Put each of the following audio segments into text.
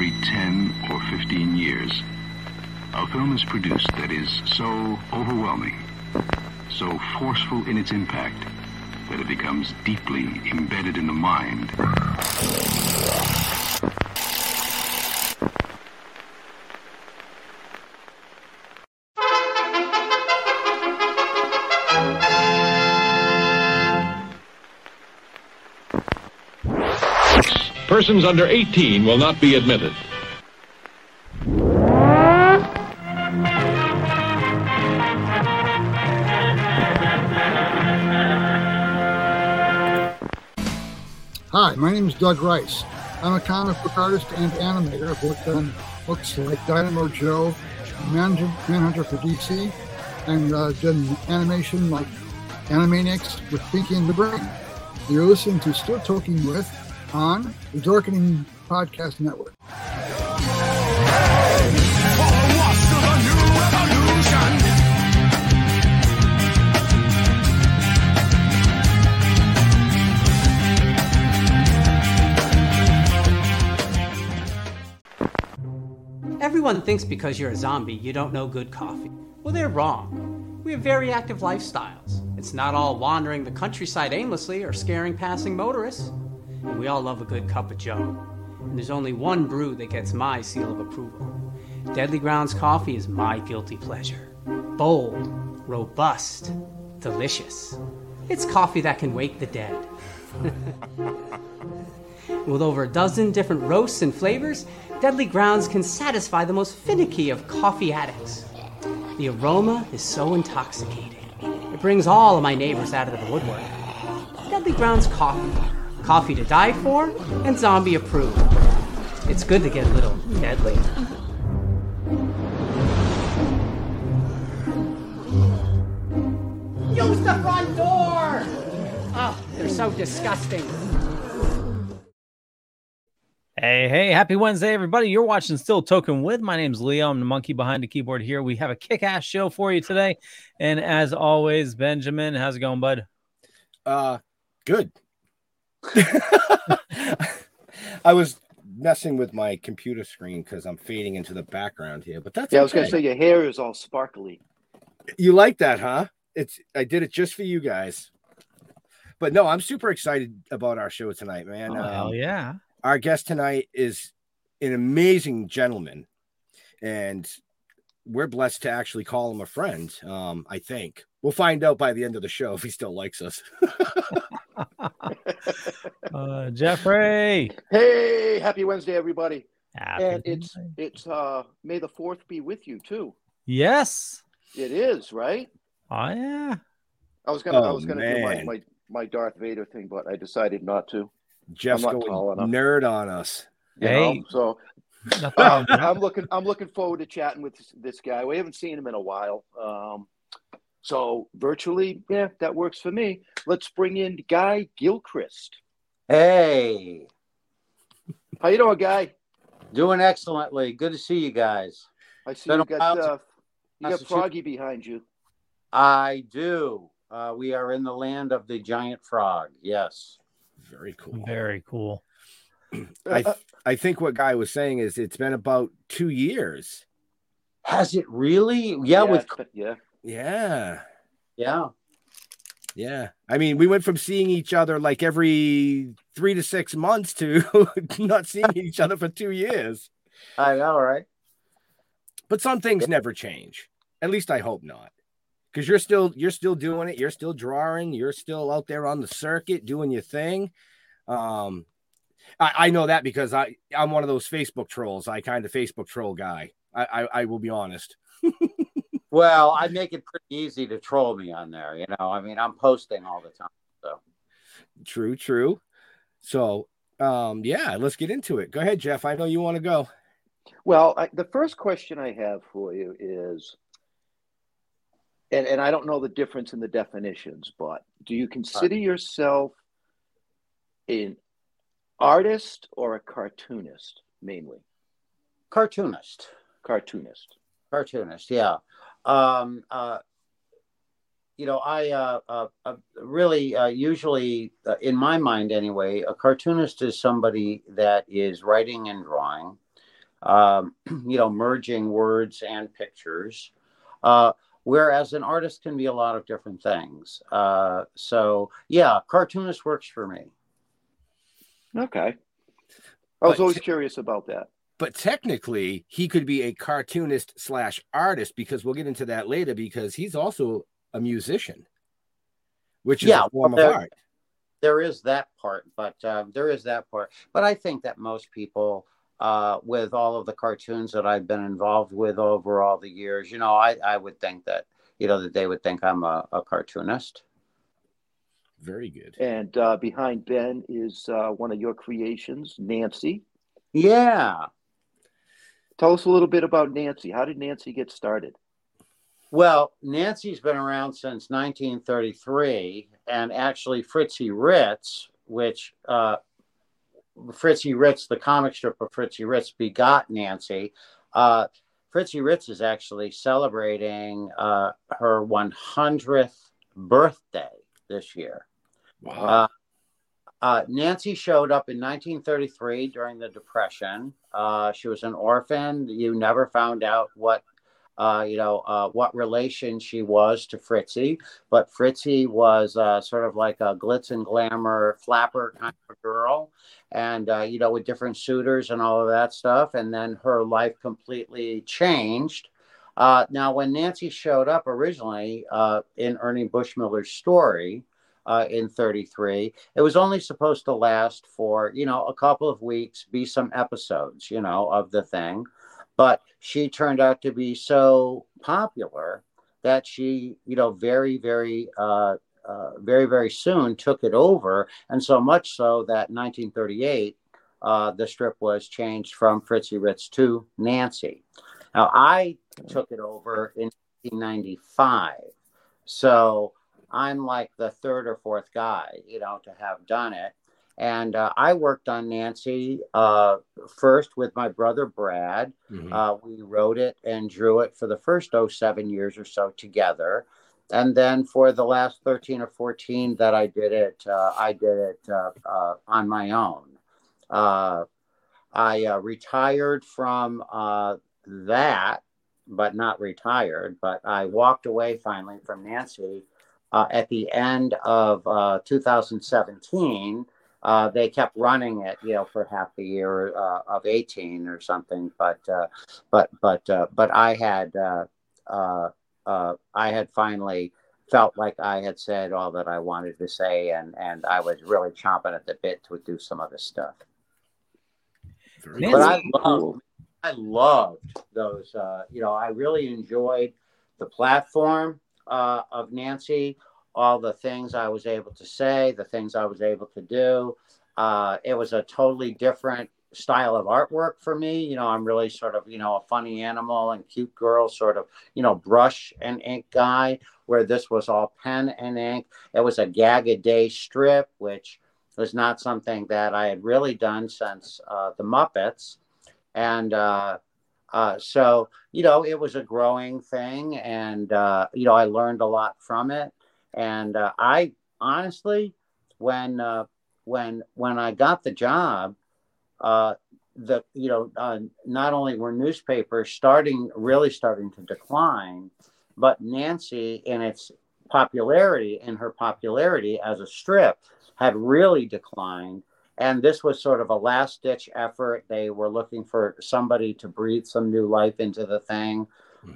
every 10 or 15 years, a film is produced that is so overwhelming, so forceful in its impact, that it becomes deeply embedded in the mind. Persons under 18 will not be admitted. Hi, my name is Doug Rice. I'm a comic book artist and animator. I've worked on books like Dynamo Joe, Manhunter, for DC, and uh, done animation like Animaniacs with Pinky and the Brain. You're listening to Still Talking With on the Dorkening Podcast Network. Everyone thinks because you're a zombie, you don't know good coffee. Well, they're wrong. We have very active lifestyles. It's not all wandering the countryside aimlessly or scaring passing motorists. And we all love a good cup of joe. And there's only one brew that gets my seal of approval. Deadly Grounds coffee is my guilty pleasure. Bold, robust, delicious. It's coffee that can wake the dead. With over a dozen different roasts and flavors, Deadly Grounds can satisfy the most finicky of coffee addicts. The aroma is so intoxicating. It brings all of my neighbors out of the woodwork. Deadly Grounds coffee. Coffee to die for and zombie approved. It's good to get a little deadly. Use the front door! Oh, they're so disgusting. Hey, hey, happy Wednesday, everybody. You're watching Still Talking with. My name's Leo. I'm the monkey behind the keyboard here. We have a kick ass show for you today. And as always, Benjamin, how's it going, bud? Uh, good. I was messing with my computer screen because I'm fading into the background here, but that's Yeah, I was gonna say your hair is all sparkly. You like that, huh? It's I did it just for you guys. But no, I'm super excited about our show tonight, man. Oh, hell Um, yeah. Our guest tonight is an amazing gentleman, and we're blessed to actually call him a friend. Um, I think we'll find out by the end of the show if he still likes us. Uh, Jeffrey. Hey, happy Wednesday, everybody. Happy and it's Wednesday. it's uh May the fourth be with you too. Yes. It is, right? Oh, yeah. I was gonna I Oh, was gonna do my, my my Darth Vader thing, but I decided not to. Jeff's not going tall nerd on us. You Hey. know? So Nothing wrong with I'm looking I'm looking forward to chatting with this, this guy. We haven't seen him in a while. Um so virtually, yeah, that works for me. Let's bring in Guy Gilchrist. Hey, How you doing, Guy? doing excellently. Good to see you guys. I see Been you got while uh, you got Froggy behind you. I do. Uh, we are in the land of the giant frog. Yes. Very cool. Very cool. I th- I think what Guy was saying is it's been about two years. Has it really? Yeah. With been- yeah. Yeah. yeah. Yeah. I mean, we went from seeing each other like every three to six months to not seeing each other for two years. I know, right? But some things never change. At least I hope not. Because you're still you're still doing it. You're still drawing. You're still out there on the circuit doing your thing. Um, I, I know that because I I'm one of those Facebook trolls. I kind of Facebook troll guy. I, I, I will be honest. Well, I make it pretty easy to troll me on there. You know, I mean, I'm posting all the time. So True, true. So, um, yeah, let's get into it. Go ahead, Jeff. I know you want to go. Well, I, the first question I have for you is, and, and I don't know the difference in the definitions, but do you consider yourself an artist or a cartoonist mainly? cartoonist. Cartoonist. cartoonist yeah um uh you know i uh, uh, uh really uh, usually uh, in my mind anyway a cartoonist is somebody that is writing and drawing um, you know, merging words and pictures. Uh, whereas an artist can be a lot of different things. Uh, so, yeah, cartoonist works for me. Okay. I was But- always curious about that. But technically, he could be a cartoonist slash artist because we'll get into that later because he's also a musician, which is Yeah, a form well, of art. there is that part, but uh, there is that part. But I think that most people, uh, with all of the cartoons that I've been involved with over all the years, you know, I, I would think that, you know, that they would think I'm a, a cartoonist. Very good. And uh, behind Ben is uh, one of your creations, Nancy. Yeah. Tell us a little bit about Nancy. How did Nancy get started? Well, Nancy's been around since 1933, and actually Fritzi Ritz, which uh, Fritzi Ritz, the comic strip of Fritzi Ritz, begot Nancy. Uh, Fritzi Ritz is actually celebrating uh, her 100th birthday this year. Wow. Uh, uh, Nancy showed up in 1933 during the Depression. Uh, she was an orphan. You never found out what, uh, you know, uh, what relation she was to Fritzi. But Fritzi was uh, sort of like a glitz and glamour flapper kind of girl, and uh, you know, with different suitors and all of that stuff. And then her life completely changed. Uh, now, when Nancy showed up originally uh, in Ernie Bushmiller's story, uh, in 33. It was only supposed to last for, you know, a couple of weeks, be some episodes, you know, of the thing. But she turned out to be so popular that she, you know, very, very, uh, uh, very, very soon took it over. And so much so that 1938, uh, the strip was changed from Fritzi Ritz to Nancy. Now, I took it over in 1995. So, I'm like the third or fourth guy, you know, to have done it. And uh, I worked on Nancy uh, first with my brother Brad. Mhm. Uh, we wrote it and drew it for the first oh seven years or so together. And then for the last 13 or 14 that I did it, uh, I did it uh, uh, on my own. Uh, I uh, retired from uh, that, but not retired, but I walked away finally from Nancy uh, at the end of uh, 2017. Uh, they kept running it, you know, for half the year uh, of 18 or something. But uh, but but uh, but I had uh, uh, uh, I had finally felt like I had said all that I wanted to say, and and I was really chomping at the bit to do some other stuff. Very But. I loved, I loved those. Uh, you know, I really enjoyed the platform uh, of Nancy, all the things I was able to say, the things I was able to do. Uh, it was a totally different style of artwork for me. You know, I'm really sort of, you know, a funny animal and cute girl, sort of, you know, brush and ink guy, where this was all pen and ink. It was a gag a day strip, which was not something that I had really done since uh, the Muppets. And uh, uh, so, you know, it was a growing thing. And, uh, you know, I learned a lot from it. And uh, I honestly, when, uh, when, when I got the job, uh, the, you know, uh, not only were newspapers starting, really starting to decline, but Nancy in its popularity, in her popularity as a strip, had really declined and this was sort of a last ditch effort. They were looking for somebody to breathe some new life into the thing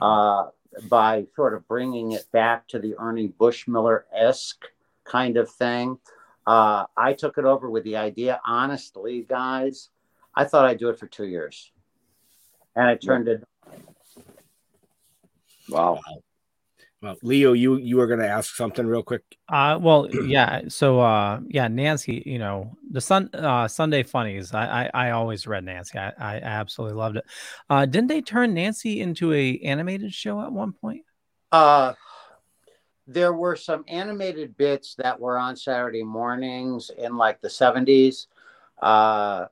uh, by sort of bringing it back to the Ernie Bushmiller esque kind of thing. Uh, I took it over with the idea, honestly, guys. I thought I'd do it for two years, and it turned it. Wow. Well, Leo, you you were going to ask something real quick. Uh, well, yeah. So, uh, yeah, Nancy. You know, the Sun uh, Sunday Funnies. I, I I always read Nancy. I, I absolutely loved it. Uh, didn't they turn Nancy into a animated show at one point? Uh, there were some animated bits that were on Saturday mornings in like the 70s. Uh,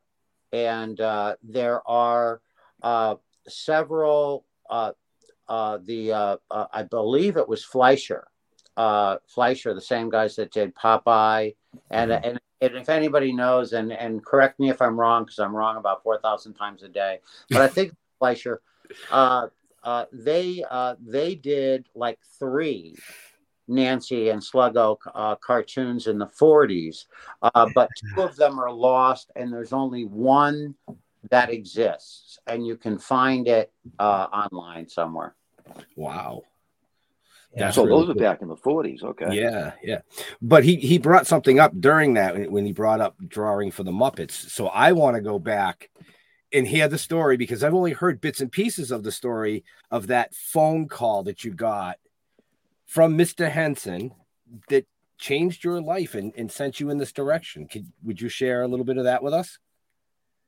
and uh, there are uh, several, uh, uh, the uh, uh, I believe it was Fleischer, uh, Fleischer, the same guys that did Popeye. And, and and if anybody knows, and and correct me if I'm wrong, because I'm wrong about four thousand times a day, but I think Fleischer, uh, uh, they uh, they did like three Nancy and Sluggo uh, cartoons in the 40s, uh, but two of them are lost, and there's only one that exists, and you can find it uh, online somewhere. Wow. Yeah, so really those are back in the 40s. Okay. Yeah, yeah. But he he brought something up during that when he brought up drawing for the Muppets. So I want to go back and hear the story because I've only heard bits and pieces of the story of that phone call that you got from Mr. Henson that changed your life and, and sent you in this direction. Could would you share a little bit of that with us?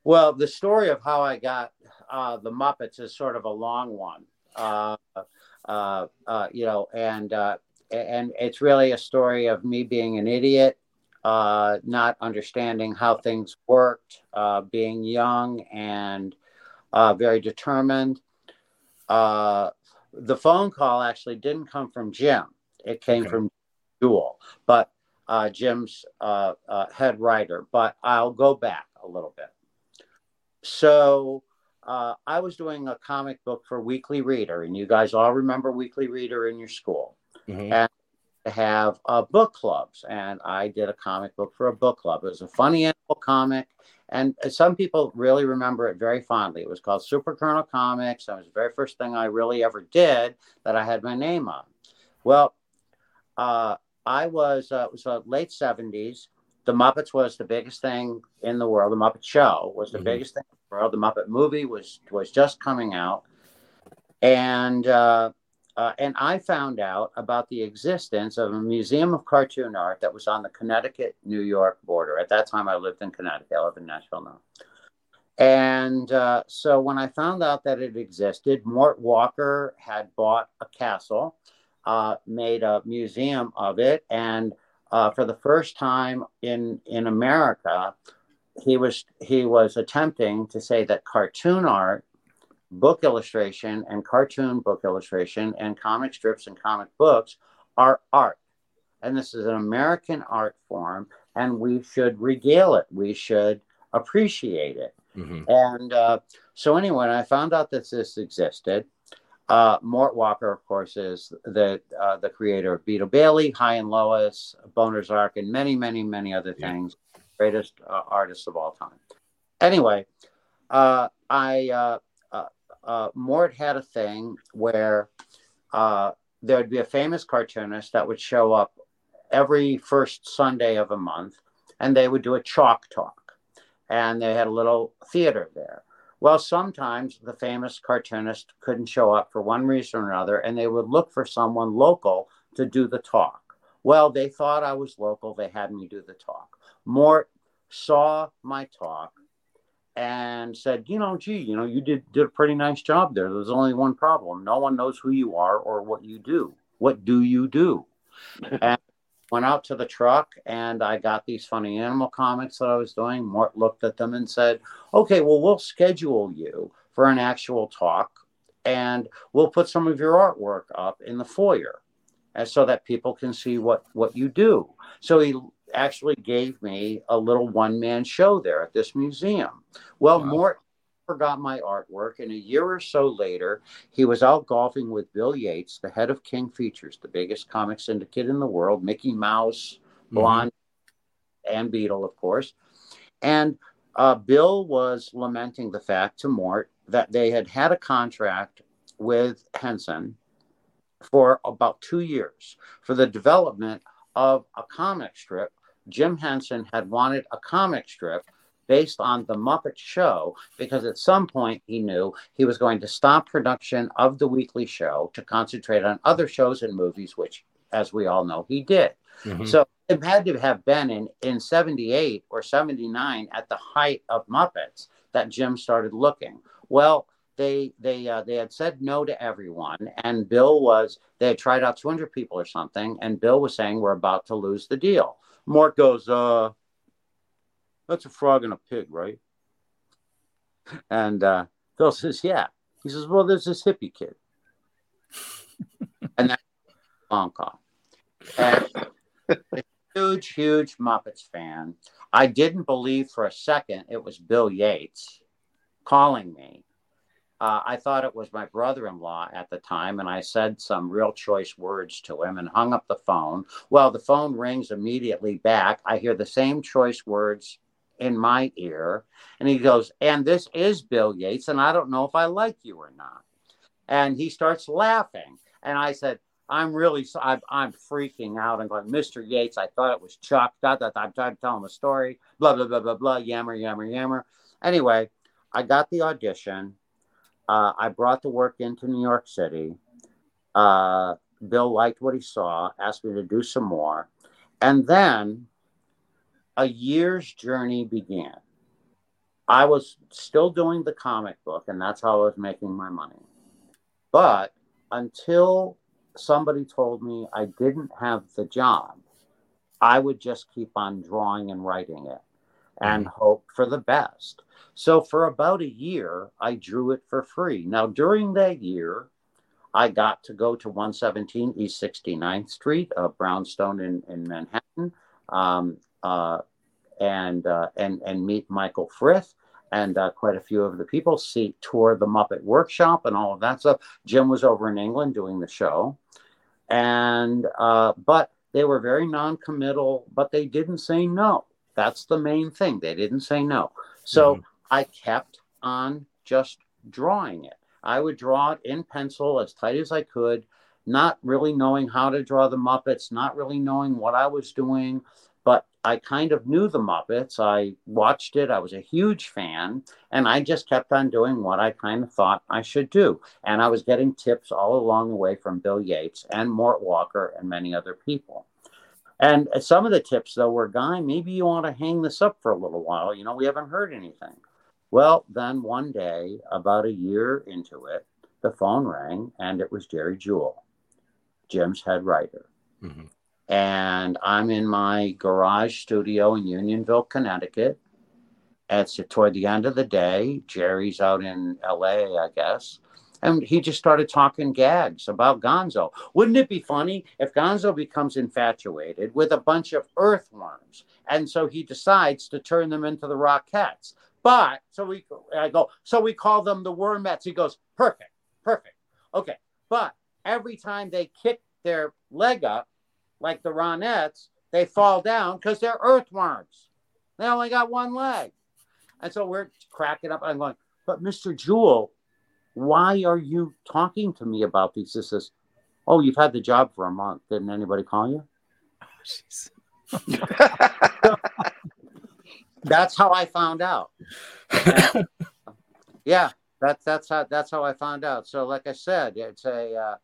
Well, the story of how I got uh, the Muppets is sort of a long one. Uh, uh, uh, you know, and uh, and it's really a story of me being an idiot, uh, not understanding how things worked, uh, being young and uh, very determined. Uh, the phone call actually didn't come from Jim; it came okay. from Juhl, but uh, Jim's uh, uh, head writer. But I'll go back a little bit. So uh, I was doing a comic book for Weekly Reader, and you guys all remember Weekly Reader in your school, mm-hmm. and have uh, book clubs. And I did a comic book for a book club. It was a funny animal comic, and some people really remember it very fondly. It was called Super Colonel Comics. That was the very first thing I really ever did that I had my name on. Well, uh, I was uh, it was uh, late seventies. The Muppets was the biggest thing in the world. The Muppet Show was the mm-hmm. biggest thing The Muppet movie was was just coming out, and uh, uh, and I found out about the existence of a museum of cartoon art that was on the Connecticut New York border. At that time, I lived in Connecticut. I live in Nashville now. And uh, so when I found out that it existed, Mort Walker had bought a castle, uh, made a museum of it, and uh, for the first time in in America, he was he was attempting to say that cartoon art book illustration and cartoon book illustration and comic strips and comic books are art. And this is an american art form and we should regale it. We should appreciate it. Mm-hmm. and uh, so anyway i found out that this existed uh, Mort Walker, of course, is the uh, the creator of Beetle Bailey, Hi and Lois, Boner's Ark, and many, many, many other things greatest uh, artists of all time. Anyway, uh, I uh, uh, uh Mort had a thing where there would be a famous cartoonist that would show up every first Sunday of a month, and they would do a chalk talk, and they had a little theater there. Well, sometimes the famous cartoonist couldn't show up for one reason or another, and they would look for someone local to do the talk. Well, they thought I was local. They had me do the talk. Mort saw my talk and said, you know, gee, you know, you did did a pretty nice job there. There's only one problem. No one knows who you are or what you do. What do you do? and went out to the truck and I got these funny animal comics that I was doing. Mort looked at them and said, okay, well, we'll schedule you for an actual talk and we'll put some of your artwork up in the foyer and so that people can see what what you do. So he actually gave me a little one man show there at this museum. Well, wow. Mort forgot my artwork, and a year or so later, he was out golfing with Bill Yates, the head of King Features, the biggest comic syndicate in the world, Mickey Mouse, mm-hmm. Blonde, and Beetle, of course. And uh, Bill was lamenting the fact to Mort that they had had a contract with Henson for about two years for the development of a comic strip Jim Henson had wanted a comic strip based on the Muppet Show because at some point he knew he was going to stop production of the weekly show to concentrate on other shows and movies, which, as we all know, he did. Mm-hmm. So it had to have been in, in 78 or 79 at the height of Muppets that Jim started looking. Well, they they uh, they had said no to everyone, and Bill was they had tried out 200 people or something, and Bill was saying we're about to lose the deal. Mark goes, uh, that's a frog and a pig, right? And uh, Phil says, yeah. He says, well, there's this hippie kid. and that's phone call. And huge, huge Muppets fan. I didn't believe for a second it was Bill Yates calling me. Uh, I thought it was my brother in law at the time, and I said some real choice words to him and hung up the phone. Well, the phone rings immediately back. I hear the same choice words in my ear, and he goes, And this is Bill Yates, and I don't know if I like you or not. And he starts laughing. And I said, I'm really, I'm, I'm freaking out and going, Mr. Yates, I thought it was Chuck. Da, da, I'm trying to tell him a story, blah, blah, blah, blah, blah, yammer, yammer, yammer. Anyway, I got the audition. Uh, I brought the work into New York City. Uh, Bill liked what he saw, asked me to do some more. And then a year's journey began. I was still doing the comic book, and that's how I was making my money. But until somebody told me I didn't have the job, I would just keep on drawing and writing it and mm-hmm. hope for the best. So for about a year, I drew it for free. Now, during that year, I got to go to 117 East 69th Street, uh, Brownstone in, in Manhattan, um, uh, and, uh, and, and meet Michael Frith and uh, quite a few of the people, see tour the Muppet Workshop and all of that stuff. Jim was over in England doing the show and uh, but they were very non-committal but they didn't say no that's the main thing they didn't say no so mm-hmm. i kept on just drawing it i would draw it in pencil as tight as i could not really knowing how to draw the muppets not really knowing what i was doing but I kind of knew the Muppets. I watched it. I was a huge fan. And I just kept on doing what I kind of thought I should do. And I was getting tips all along the way from Bill Yates and Mort Walker and many other people. And some of the tips, though, were Guy, maybe you want to hang this up for a little while. You know, we haven't heard anything. Well, then one day, about a year into it, the phone rang and it was Jerry Juhl, Jim's head writer. Mm-hmm and I'm in my garage studio in Unionville, Connecticut. It's toward the end of the day. Jerry's out in LA, I guess. And he just started talking gags about Gonzo. Wouldn't it be funny if Gonzo becomes infatuated with a bunch of earthworms? And so he decides to turn them into the Rockettes. But so we, I go, so we call them the Wormettes. He goes, perfect, perfect. Okay. But every time they kick their leg up, like the Ronettes, they fall down because they're earthworms. They only got one leg. And so we're cracking up. I'm going, but Mr. Juhl, why are you talking to me about these? This is, oh, you've had the job for a month. Didn't anybody call you? that's how I found out. And, yeah, that's that's how that's how I found out. So, like I said, it's a uh,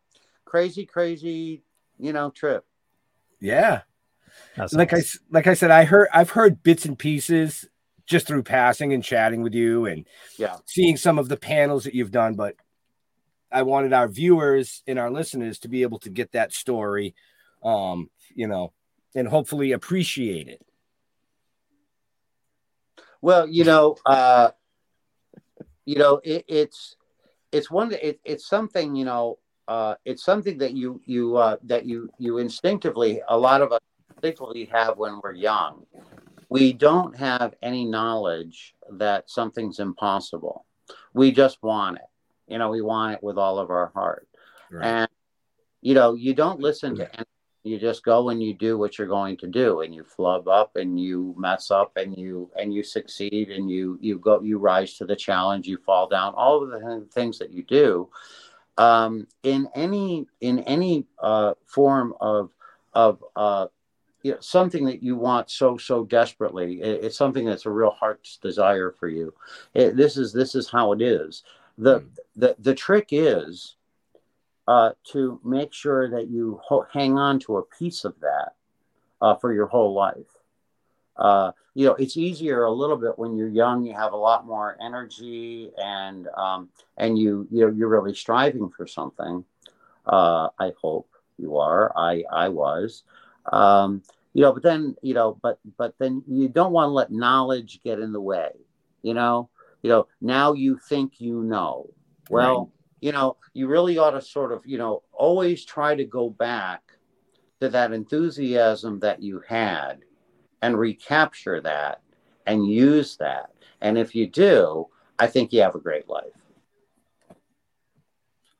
crazy, crazy, you know, trip. Yeah. That's like nice. I like I said, I heard I've heard bits and pieces just through passing and chatting with you and yeah, seeing some of the panels that you've done, but I wanted our viewers and our listeners to be able to get that story, um, you know, and hopefully appreciate it. Well, you know, uh, you know, it, it's it's one it, it's something you know uh, it's something that you you uh, that you you instinctively a lot of us instinctively have when we're young. We don't have any knowledge that something's impossible. We just want it. You know, we want it with all of our heart. Right. And you know, you don't listen to anything. You just go and you do what you're going to do, and you flub up and you mess up and you and you succeed and you you go you rise to the challenge. You fall down. All of the things that you do um, in any in any uh, form of of uh, you know, something that you want so so desperately. It, it's something that's a real heart's desire for you. It, this is this is how it is. the mm. the The trick is uh, to make sure that you ho- hang on to a piece of that uh, for your whole life. Uh, you know, it's easier a little bit when you're young. You have a lot more energy, and um, and you you know you're really striving for something. Uh, I hope you are. I I was. Um, you know, but then you know, but but then you don't want to let knowledge get in the way. You know, you know. Now you think you know. Well, right. you know, you really ought to sort of you know always try to go back to that enthusiasm that you had and recapture that and use that. And if you do, I think you have a great life.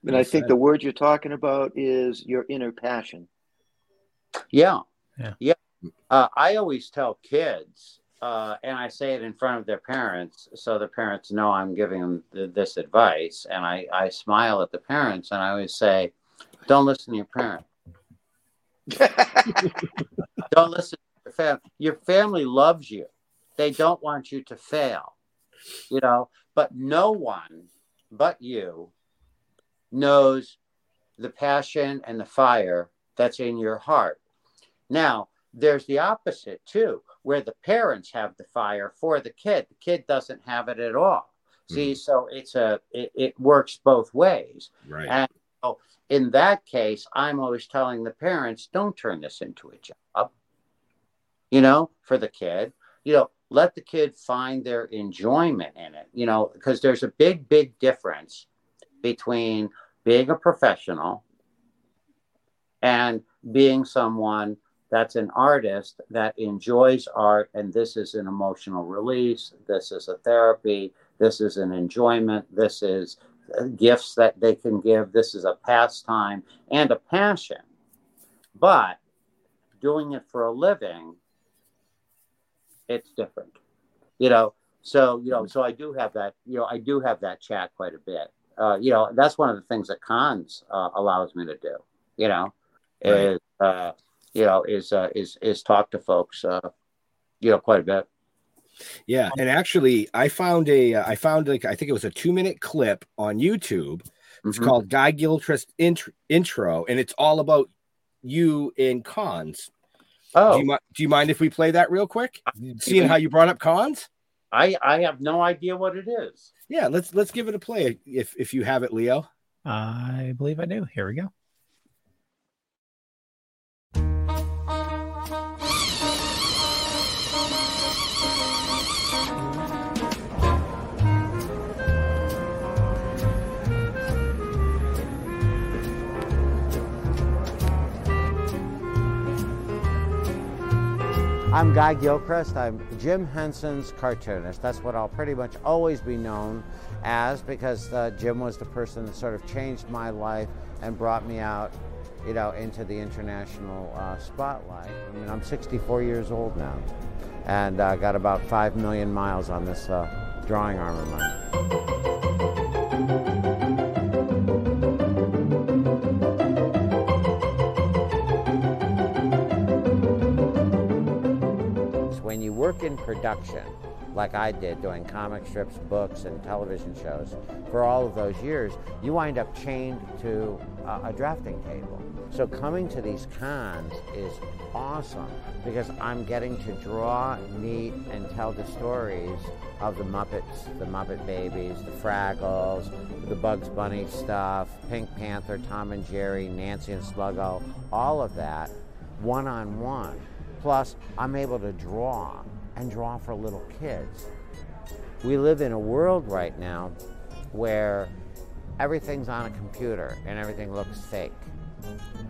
And I think the word you're talking about is your inner passion. Yeah. Yeah. Yeah. Uh, I always tell kids, uh, and I say it in front of their parents, so the parents know I'm giving them th- this advice. And I, I smile at the parents and I always say, don't listen to your parent. don't listen to your family. Your family loves you. They don't want you to fail, you know, but no one but you knows the passion and the fire that's in your heart. Now, there's the opposite too, where the parents have the fire for the kid. The kid doesn't have it at all. See, mm-hmm. so it's a it, it works both ways. Right. And so in that case, I'm always telling the parents, don't turn this into a job. You know, for the kid, you know, let the kid find their enjoyment in it. You know, because there's a big, big difference between being a professional and being someone that's an artist that enjoys art and this is an emotional release this is a therapy this is an enjoyment this is uh, gifts that they can give this is a pastime and a passion. But doing it for a living it's different you know? So you know so i do have that you know i do have that chat quite a bit. Uh, you know that's one of the things that cons uh, allows me to do you know Right. is uh, you know is uh, is is talk to folks uh, you know quite a bit Yeah, and actually, I found a, uh, found like I think it was a two minute clip on YouTube. It's Mhm. called Guy Gilchrist intro, and it's all about you in cons. oh Do you, do you mind if we play that real quick? Seeing how you brought up cons, i i have no idea what it is yeah. Let's let's give it a play if if you have it, Leo. I believe I do. Here we go. I'm Guy Gilchrist. I'm Jim Henson's cartoonist. That's what I'll pretty much always be known as because uh, Jim was the person that sort of changed my life and brought me out, you know, into the international uh, spotlight. I mean, I'm 64 years old now, and I uh, got about five million miles on this uh, drawing arm of mine. When you work in production, like I did, doing comic strips, books, and television shows for all of those years, you wind up chained to uh, a drafting table. So coming to these cons is awesome because I'm getting to draw, meet, and tell the stories of the Muppets, the Muppet Babies, the Fraggles, the Bugs Bunny stuff, Pink Panther, Tom and Jerry, Nancy and Sluggo, all of that one on one. Plus, I'm able to draw and draw for little kids. We live in a world right now where everything's on a computer and everything looks fake.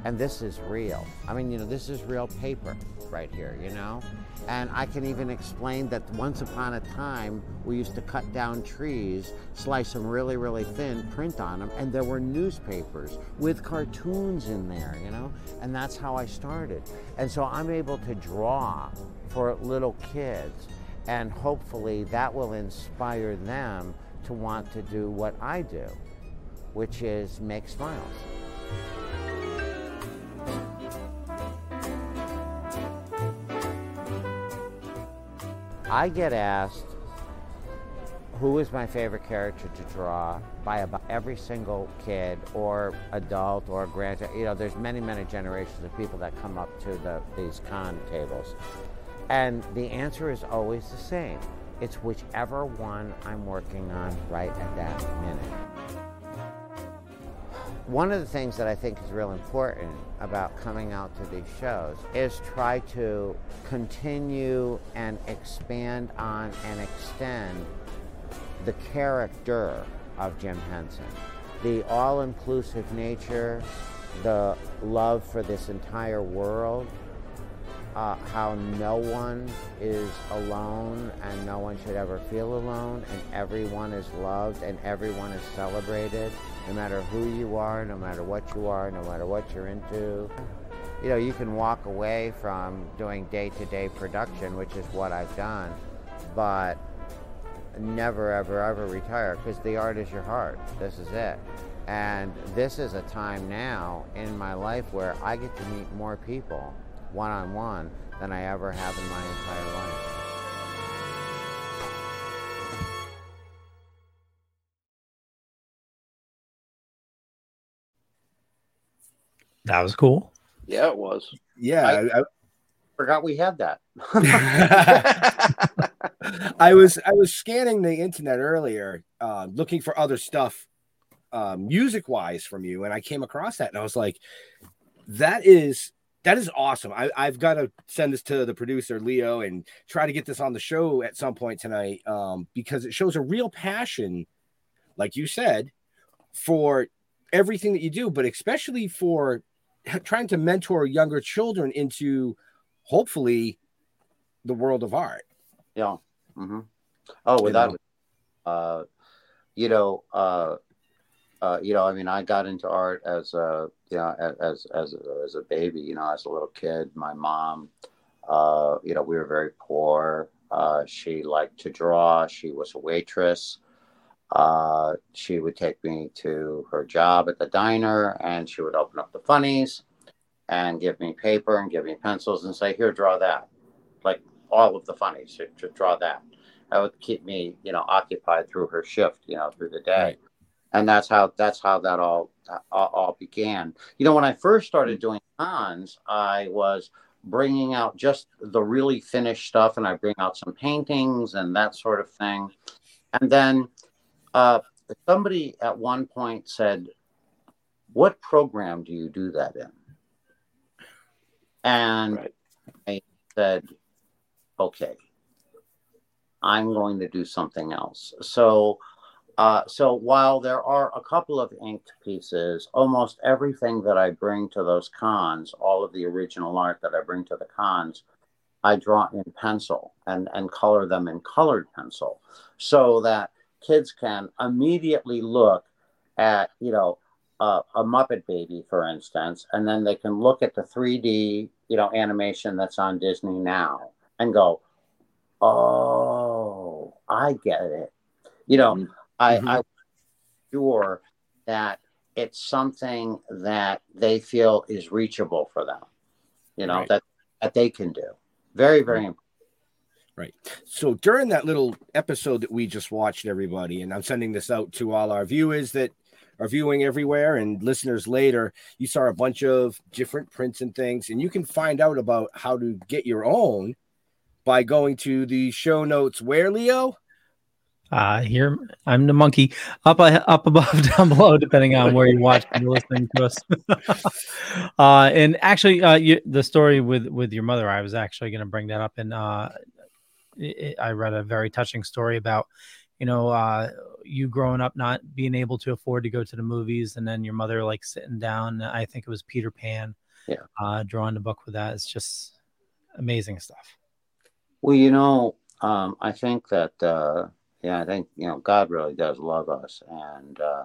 And this is real. I mean, you know, this is real paper right here, you know? And I can even explain that once upon a time, we used to cut down trees, slice them really, really thin, print on them, and there were newspapers with cartoons in there, you know? And that's how I started. And so I'm able to draw for little kids, and hopefully that will inspire them to want to do what I do, which is make smiles. I get asked who is my favorite character to draw by about every single kid or adult or grandchild. You know, there's many, many generations of people that come up to the, these con tables. And the answer is always the same. It's whichever one I'm working on right at that minute. One of the things that I think is real important about coming out to these shows is try to continue and expand on and extend the character of Jim Henson. The all inclusive nature, the love for this entire world, uh, how no one is alone and no one should ever feel alone, and everyone is loved and everyone is celebrated, no matter who you are, no matter what you are, no matter what you're into. You know, you can walk away from doing day to day production, which is what I've done, but never, ever, ever retire because the art is your heart. This is it. And this is a time now in my life where I get to meet more people one on one than I ever have in my entire life. That was cool. Yeah, it was. Yeah, I, I, Forgot we had that. I was I was scanning the internet earlier, uh, looking for other stuff, uh, music wise from you, and I came across that, and I was like, "That is that is awesome." I, I've got to send this to the producer Leo and try to get this on the show at some point tonight, um, because it shows a real passion, like you said, for everything that you do, but especially for trying to mentor younger children into hopefully the world of art. Yeah. Mm-hmm. Oh, without, uh, you know, uh, uh, you know, I mean, I got into art as a, you know, as as as a baby, you know, as a little kid. My mom, uh, you know, we were very poor. Uh, she liked to draw. She was a waitress. Uh, she would take me to her job at the diner, and she would open up the funnies and give me paper and give me pencils and say, "Here, draw that." Like all of the funnies, to, draw that. That would keep me, you know, occupied through her shift, you know, through the day. Right. And that's how that's how that all, all all began. You know, when I first started doing cons, I was bringing out just the really finished stuff, and I bring out some paintings and that sort of thing. And then uh, somebody at one point said, "What program do you do that in?" And Right. I said, okay, I'm going to do something else. So, uh, so while there are a couple of inked pieces, almost everything that I bring to those cons, all of the original art that I bring to the cons, I draw in pencil and, and color them in colored pencil so that kids can immediately look at, you know, a Muppet Baby, for instance, and then they can look at the 3D, you know, animation that's on Disney now and go, "Oh, I get it." You know, Mhm. I Mhm. I sure that it's something that they feel is reachable for them. You know Right. that that they can do. Very very important. Right. So during that little episode that we just watched, everybody, and I'm sending this out to all our viewers that are viewing everywhere and listeners later, you saw a bunch of different prints and things, and you can find out about how to get your own by going to the show notes where Leo. Uh, here I'm the monkey up up above down below, depending on where you're watching and listening to us. uh, and actually, uh, you, the story with with your mother, I was actually going to bring that up, and uh, it, I read a very touching story about you know uh, you growing up not being able to afford to go to the movies, and then your mother like sitting down. I think it was Peter Pan, Yeah. uh, drawing the book with that. It's just amazing stuff. Well, you know, um, I think that, uh, yeah, I think, you know, God really does love us and, uh,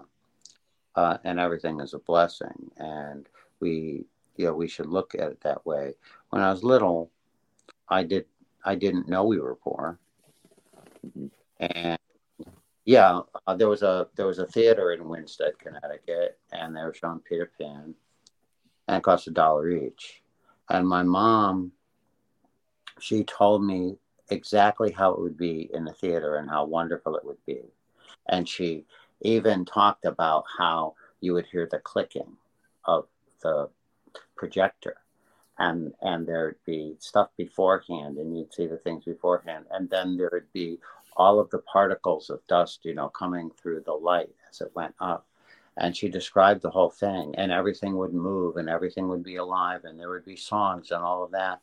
uh, and everything is a blessing. And we, you know, we should look at it that way. When I was little, I did, I didn't know we were poor. And yeah, uh, there was a, there was a theater in Winsted, Connecticut, and they were showing Peter Pan and it cost a dollar each. And my mom, she told me exactly how it would be in the theater and how wonderful it would be. And she even talked about how you would hear the clicking of the projector and and there'd be stuff beforehand and you'd see the things beforehand. And then there would be all of the particles of dust you know coming through the light as it went up. And she described the whole thing and everything would move and everything would be alive and there would be songs and all of that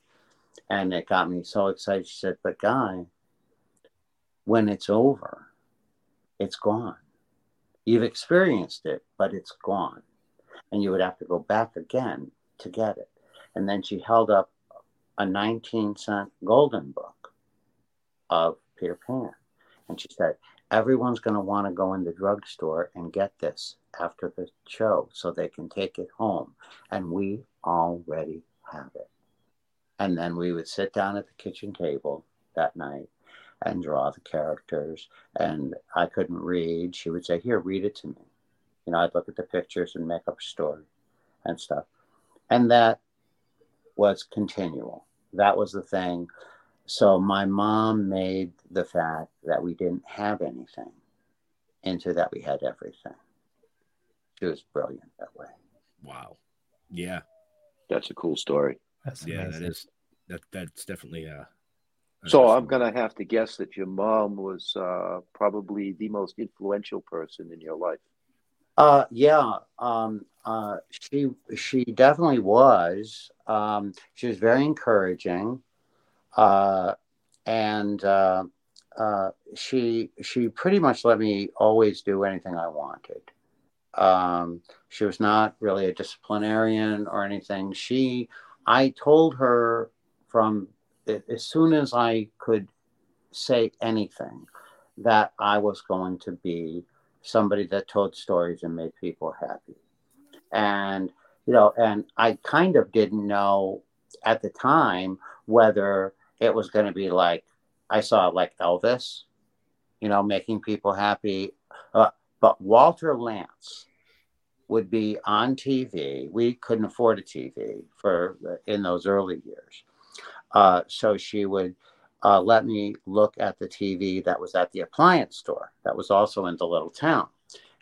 and it got me so excited. She said, But Guy, when it's over, it's gone. You've experienced it, but it's gone. and you would have to go back again to get it. And then she held up a 19 cent golden book of Peter Pan. And she said, Everyone's going to want to go in the drugstore and get this after the show so they can take it home. And we already have it. And then we would sit down at the kitchen table that night and draw the characters. And I couldn't read. She would say, Here, read it to me. You know, I'd look at the pictures and make up a story and stuff. And that was continual. That was the thing. So my mom made the fact that we didn't have anything into that we had everything. She was brilliant that way. Wow. Yeah. That's a cool story. That's Yeah, that amazing. is that that's definitely uh So I'm going to have to guess that your mom was uh, probably the most influential person in your life. Uh, yeah. Um, uh, she she definitely was. Um, she was very encouraging, uh, and uh, uh, she she pretty much let me always do anything I wanted. Um, she was not really a disciplinarian or anything. She I told her from as soon as I could say anything that I was going to be somebody that told stories and made people happy. And, you know, and I kind of didn't know at the time whether it was going to be like, I saw like Elvis, you know, making people happy. Uh, but Walter Lantz would be on TV. We couldn't afford a TV for in those early years. Uh, so she would uh, let me look at the TV that was at the appliance store that was also in the little town.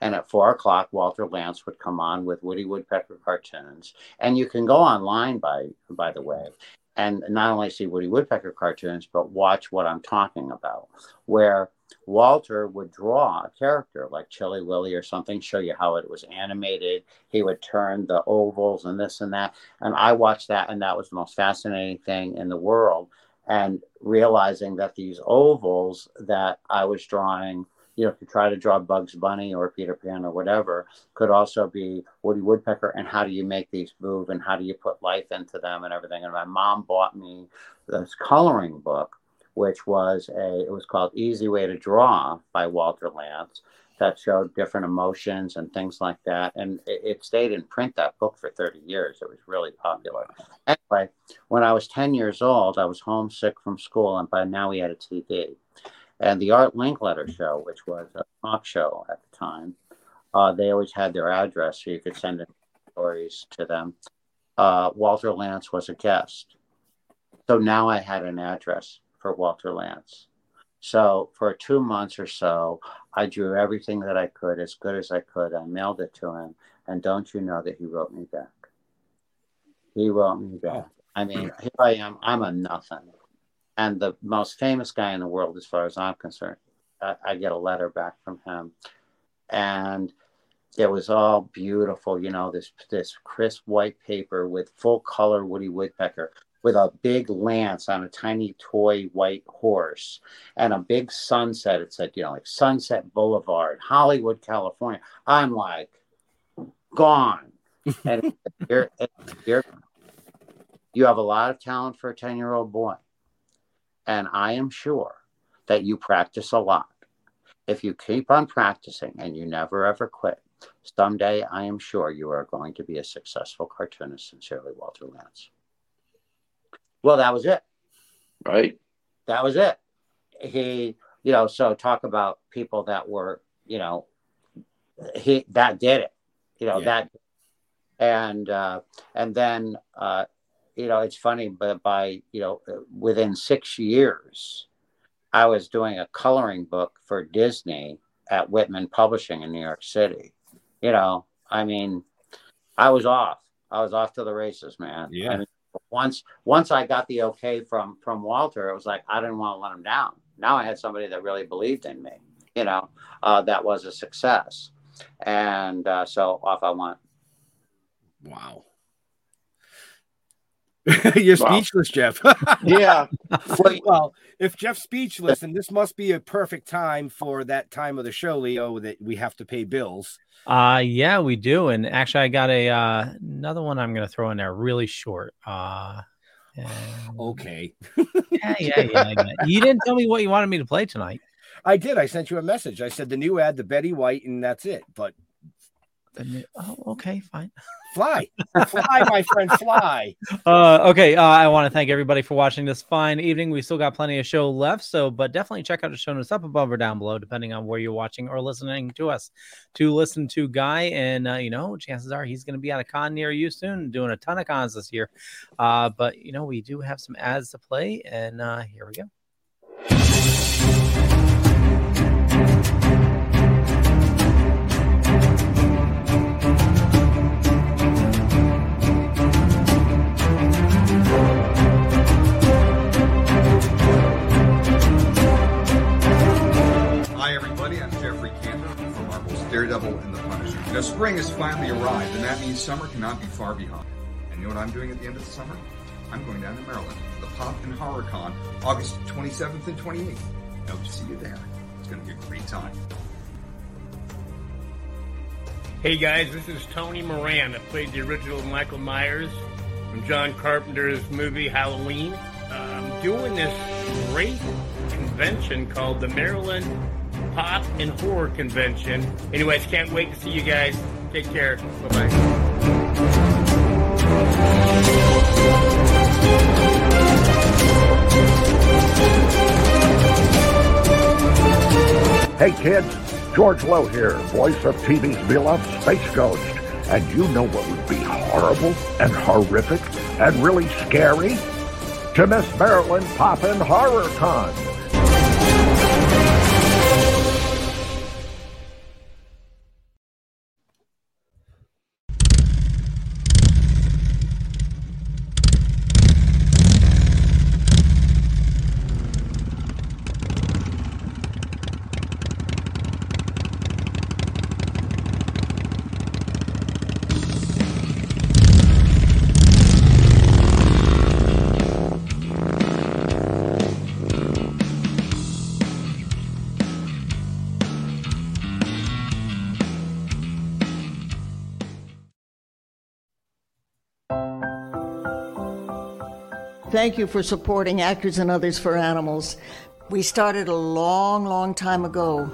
And at four o'clock, Walter Lantz would come on with Woody Woodpecker cartoons. And you can go online, by by the way, and not only see Woody Woodpecker cartoons, but watch what I'm talking about, where Walter would draw a character like Chilly Willy or something, show you how it was animated. He would turn the ovals and this and that. And I watched that, and that was the most fascinating thing in the world and realizing that these ovals that I was drawing, you know, to try to draw Bugs Bunny or Peter Pan or whatever, could also be Woody Woodpecker. And how do you make these move and how do you put life into them and everything? And my mom bought me this coloring book, which was a, it was called Easy Way to Draw by Walter Lantz that showed different emotions and things like that. And it, it, stayed in print, that book, for 30 years. It was really popular. Anyway, when I was 10 years old, I was homesick from school, and by now we had a TV. And the Art Linkletter show, which was a talk show at the time, uh, they always had their address so you could send in stories to them. Uh, Walter Lantz was a guest. So now I had an address for Walter Lantz. So for two months or so, I drew everything that I could as good as I could. I mailed it to him. And don't you know that he wrote me back? He wrote me back. I mean, here I am. I'm a nothing. And the most famous guy in the world, as far as I'm concerned, I, I get a letter back from him. And it was all beautiful, you know, this this crisp white paper with full color Woody Woodpecker with a big lance on a tiny toy white horse and a big sunset. It said, you know, like Sunset Boulevard, Hollywood, California. I'm like, gone. and you're, you're, you have a lot of talent for a 10 year old boy. And I am sure that you practice a lot. If you keep on practicing and you never ever quit, someday I am sure you are going to be a successful cartoonist. Sincerely, Walter Lantz. Well, that was it. Right. That was it. He, you know, so talk about people that were, you know, he that did it. You know, Yeah. that and uh and then uh you know, it's funny, but by, you know, within six years, I was doing a coloring book for Disney at Whitman Publishing in New York City. You know, I mean, I was off. I was off to the races, man. Yeah. I mean, once once I got the okay from from Walter, it was like I didn't want to let him down. Now I had somebody that really believed in me. You know, uh, that was a success, and uh, so off I went. Wow. You're Wow. speechless, Jeff. Yeah. well, if Jeff's speechless, then this must be a perfect time for that time of the show, Leo, that we have to pay bills. Uh yeah, we do. And actually I got a uh another one I'm gonna throw in there really short. Uh and- Okay. yeah, yeah, yeah, yeah. You didn't tell me what you wanted me to play tonight. I did. I sent you a message. I said the new ad, the Betty White, and that's it. But The Oh, okay, fine. fly, fly, my friend, fly. Uh, okay, uh, I want to thank everybody for watching this fine evening. We still got plenty of show left, so but definitely check out the show notes up above or down below, depending on where you're watching or listening to us. To listen to Guy, and uh, you know, chances are he's going to be at a con near you soon, doing a ton of cons this year. Uh, but you know, we do have some ads to play, and uh, here we go. Daredevil and the Punisher. Know, spring has finally arrived, and that means summer cannot be far behind. And you know what I'm doing at the end of the summer? I'm going down to Maryland, the Pop and Horror Con, August 27th and 28th. I hope to see you there. It's going to be a great time. Hey guys, this is Tony Moran. I played the original Michael Myers from John Carpenter's movie Halloween. I'm doing this great convention called the Maryland Pop and Horror Convention. Anyways, can't wait to see you guys. Take care. Bye bye. Hey kids, George Lowe here, voice of TV's beloved Space Ghost. And you know what would be horrible and horrific and really scary? To miss Maryland Poppin' Horror Con. Thank you for supporting Actors and Others for Animals. We started a long, long time ago.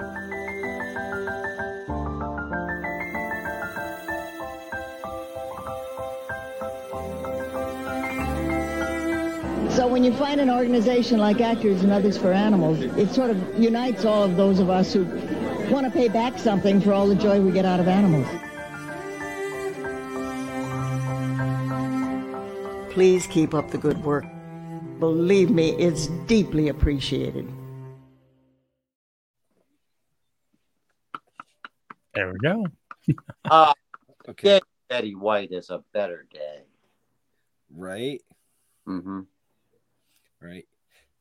So when you find an organization like Actors and Others for Animals, it sort of unites all of those of us who want to pay back something for all the joy we get out of animals. Please keep up the good work. Believe me, it's deeply appreciated. There we go. Uh, Okay. Day Betty White is a better day. Right. Mm-hmm. Right.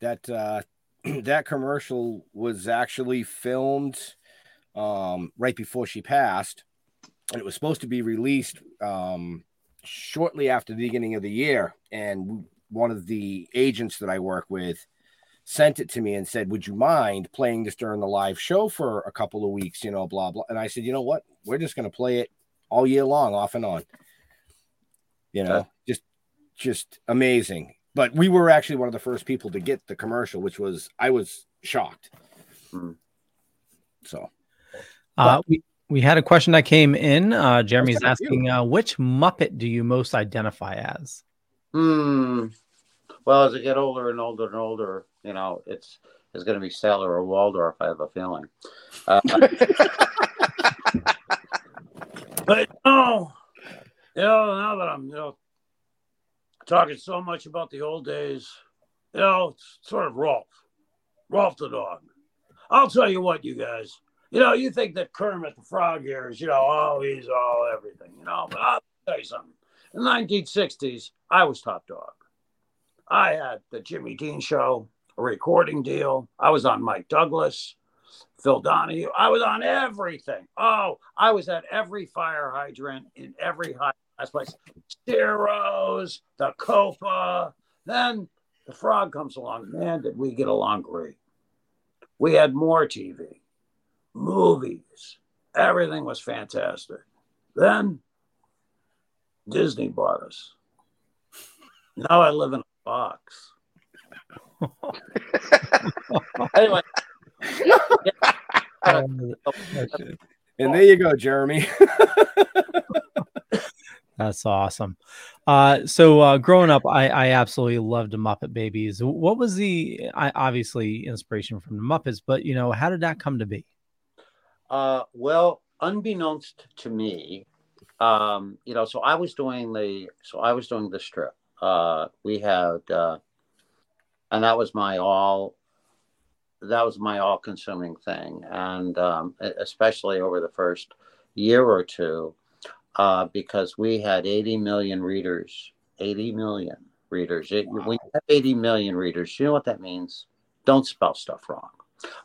That uh that commercial was actually filmed um right before she passed. And it was supposed to be released um shortly after the beginning of the year. And one of the agents that I work with sent it to me and said, Would you mind playing this during the live show for a couple of weeks? You know, blah blah. And I said, you know what? We're just gonna play it all year long, off and on. You know, Okay. just just amazing. But we were actually one of the first people to get the commercial, which was I was shocked. Mm. So Uh, we we had a question that came in. Uh, Jeremy's asking, uh, which Muppet do you most identify as? Hmm. Well, as I get older and older and older, you know, it's it's going to be Statler or Waldorf. I have a feeling. Uh, But no, you know, now that I'm you know talking so much about the old days, you know, it's sort of Rowlf, Rowlf the dog. I'll tell you what, you guys. You know, you think that Kermit the Frog here is, you know, oh, he's all everything, you know. But I'll tell you something. The 1960s, I was top dog. I had the Jimmy Dean show, a recording deal. I was on Mike Douglas, Phil Donahue. I was on everything. Oh, I was at every fire hydrant in every high last place. Ciro's, the Copa. Then the frog comes along. Man, did we get along great. We had more TV, movies, everything was fantastic. Then Disney bought us. Now I live in a box. anyway. and there you go, Jeremy. That's awesome. Uh, so uh, growing up, I, I absolutely loved the Muppet Babies. What was the I, obviously inspiration from the Muppets, but you know, how did that come to be? Uh, well, unbeknownst to me, um, you know, so I was doing the so I was doing the strip. Uh, we had, uh, and that was my all. That was my all-consuming thing, and um, especially over the first year or two uh, because we had 80 million readers. 80 million readers. It, wow. When you have 80 million readers, you know what that means? Don't spell stuff wrong.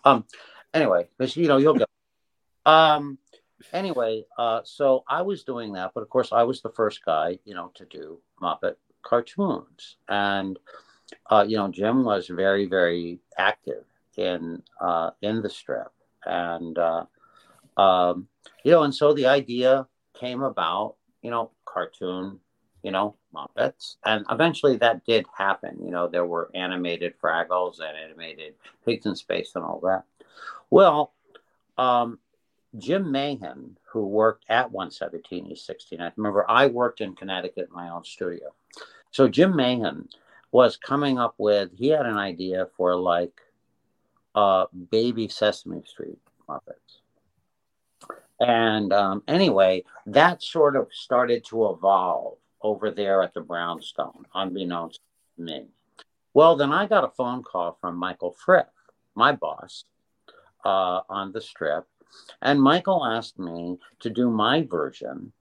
Um, anyway, because you know you'll go. Um, anyway, uh, so I was doing that, but of course I was the first guy, you know, to do Muppet cartoons, and uh, you know Jim was very, very active in uh, in the strip, and uh, um, you know, and so the idea came about, you know, cartoon, you know, Muppets. And eventually that did happen. You know, there were animated Fraggles and animated Pigs in Space and all that. Well, um, Jim Mahan, who worked at 117 East 69th, remember I worked in Connecticut in my own studio. So Jim Mahan was coming up with, he had an idea for like uh, baby Sesame Street Muppets. And um, anyway, that sort of started to evolve over there at the Brownstone, unbeknownst to me. Well, then I got a phone call from Michael Frith, my boss, uh, on the strip. And Michael asked me to do my version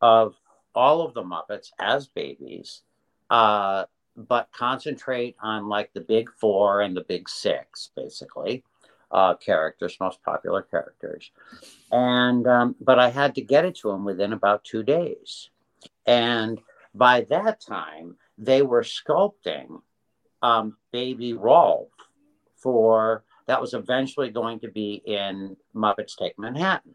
of all of the Muppets as babies, uh, but concentrate on like the big four and the big six, basically uh, characters, most popular characters. And, um, but I had to get it to him within about two days. And by that time, they were sculpting um, baby Rowlf for that was eventually going to be in Muppets Take Manhattan.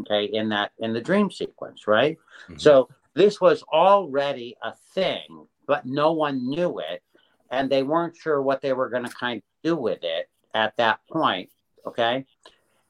Okay, in that in the dream sequence, right? Mm-hmm. So this was already a thing, but no one knew it, and they weren't sure what they were going to kind of do with it at that point. Okay.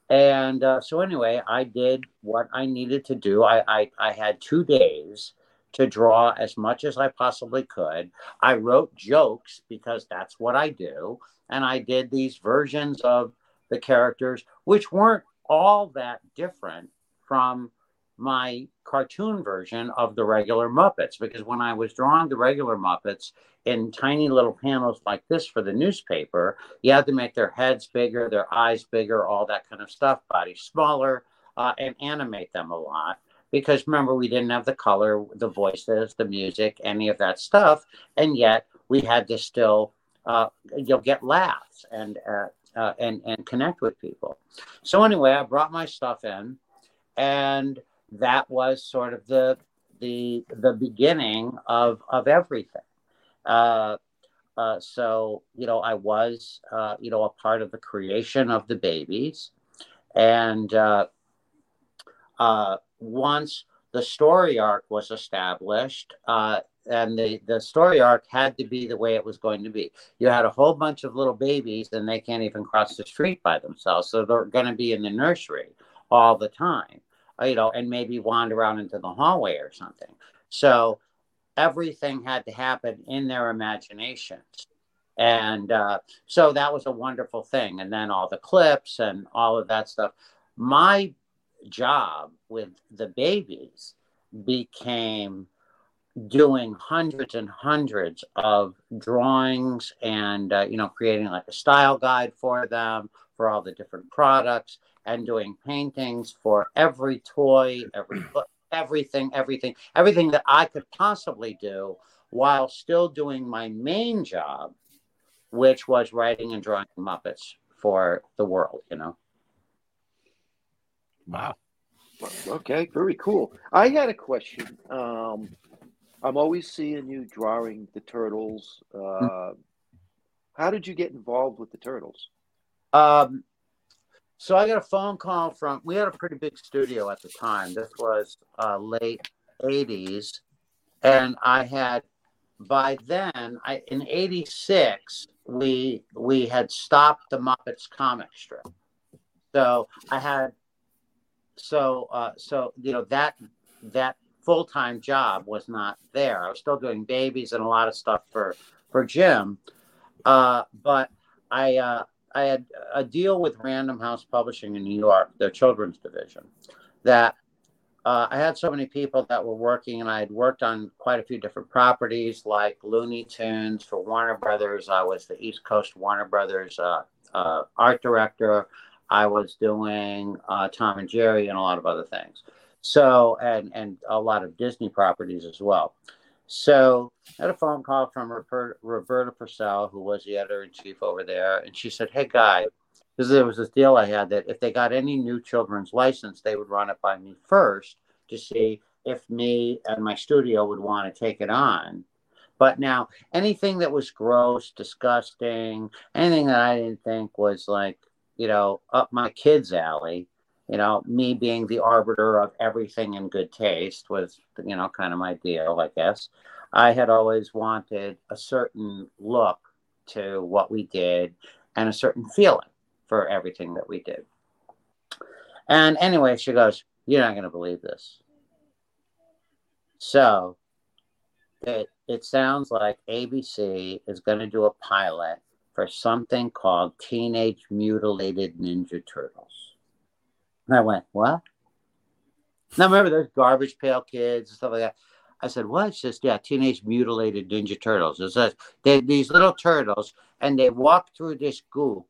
And uh, so, anyway, I did what I needed to do. I, I, I had two days to draw as much as I possibly could. I wrote jokes because that's what I do. And I did these versions of the characters, which weren't all that different from my cartoon version of the regular Muppets because when I was drawing the regular Muppets in tiny little panels like this for the newspaper, you had to make their heads bigger, their eyes bigger, all that kind of stuff, body smaller, uh, and animate them a lot. Because remember, we didn't have the color, the voices, the music, any of that stuff, and yet we had to still, uh, you'll get laughs and uh, uh, and and connect with people. So anyway, I brought my stuff in, and that was sort of the the the beginning of of everything. Uh, uh, so you know, I was uh, you know a part of the creation of the babies, and uh, uh, once the story arc was established, uh, and the, the story arc had to be the way it was going to be. You had a whole bunch of little babies, and they can't even cross the street by themselves, so they're going to be in the nursery all the time. Uh, you know, and maybe wander out into the hallway or something. So everything had to happen in their imaginations. And uh, so that was a wonderful thing. And then all the clips and all of that stuff. My job with the babies became doing hundreds and hundreds of drawings and uh, you know creating like a style guide for them for all the different products and doing paintings for every toy, every everything, everything, everything that I could possibly do while still doing my main job, which was writing and drawing Muppets for the world, you know. Wow. Okay, very cool. I had a question. Um, I'm always seeing you drawing the turtles. Uh, how did you get involved with the turtles? Um, so I got a phone call from. We had a pretty big studio at the time. This was uh, late '80s, and I had by then. I in '86 we we had stopped the Muppets comic strip. So I had so uh, so you know that that full time job was not there. I was still doing babies and a lot of stuff for for Jim, uh, but I uh, I had a deal with Random House Publishing in New York, their children's division, that uh, I had so many people that were working, and I had worked on quite a few different properties like Looney Tunes for Warner Brothers. I was the East Coast Warner Brothers uh, uh, art director. I was doing uh, Tom and Jerry and a lot of other things. So, and and a lot of Disney properties as well. So, I had a phone call from Roberta, Purcell, who was the editor in chief over there, and she said, "Hey, guy." Because there was this deal I had that if they got any new children's license, they would run it by me first to see if me and my studio would want to take it on. But now, anything that was gross, disgusting, anything that I didn't think was like, you know, up my kids' alley, you know, me being the arbiter of everything in good taste was, you know, kind of my deal, I guess. I had always wanted a certain look to what we did and a certain feeling for everything that we did. And anyway, she goes, You're not going to believe this. So it, it sounds like ABC is going to do a pilot for something called Teenage Mutilated Ninja Turtles. And I went, what? Now remember, there's garbage pail kids and stuff like that. I said, what? It's just, yeah, Teenage Mutilated Ninja Turtles. It says they these little turtles, and they walk through this goop,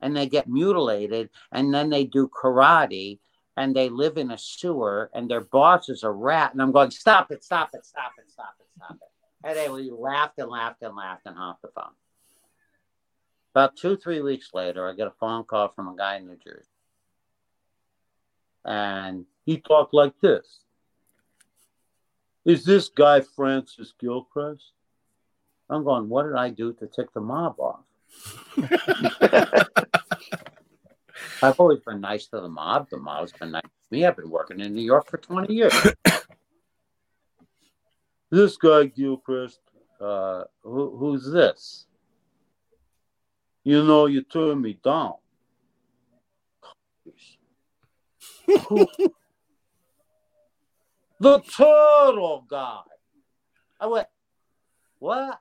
and they get mutilated, and then they do karate, and they live in a sewer, and their boss is a rat. And I'm going, stop it, stop it, stop it, stop it, stop it. And they laughed and laughed and laughed and hung the phone. About two, three weeks later, I get a phone call from a guy in New Jersey and he talked like this. Is this guy Francis Gilchrist? I'm going, what did I do to tick the mob off? I've always been nice to the mob. The mob's been nice to me. I've been working in New York for 20 years. this guy Gilchrist, uh, who, who's this? You know, you turned me down. The turtle guy. I went, what?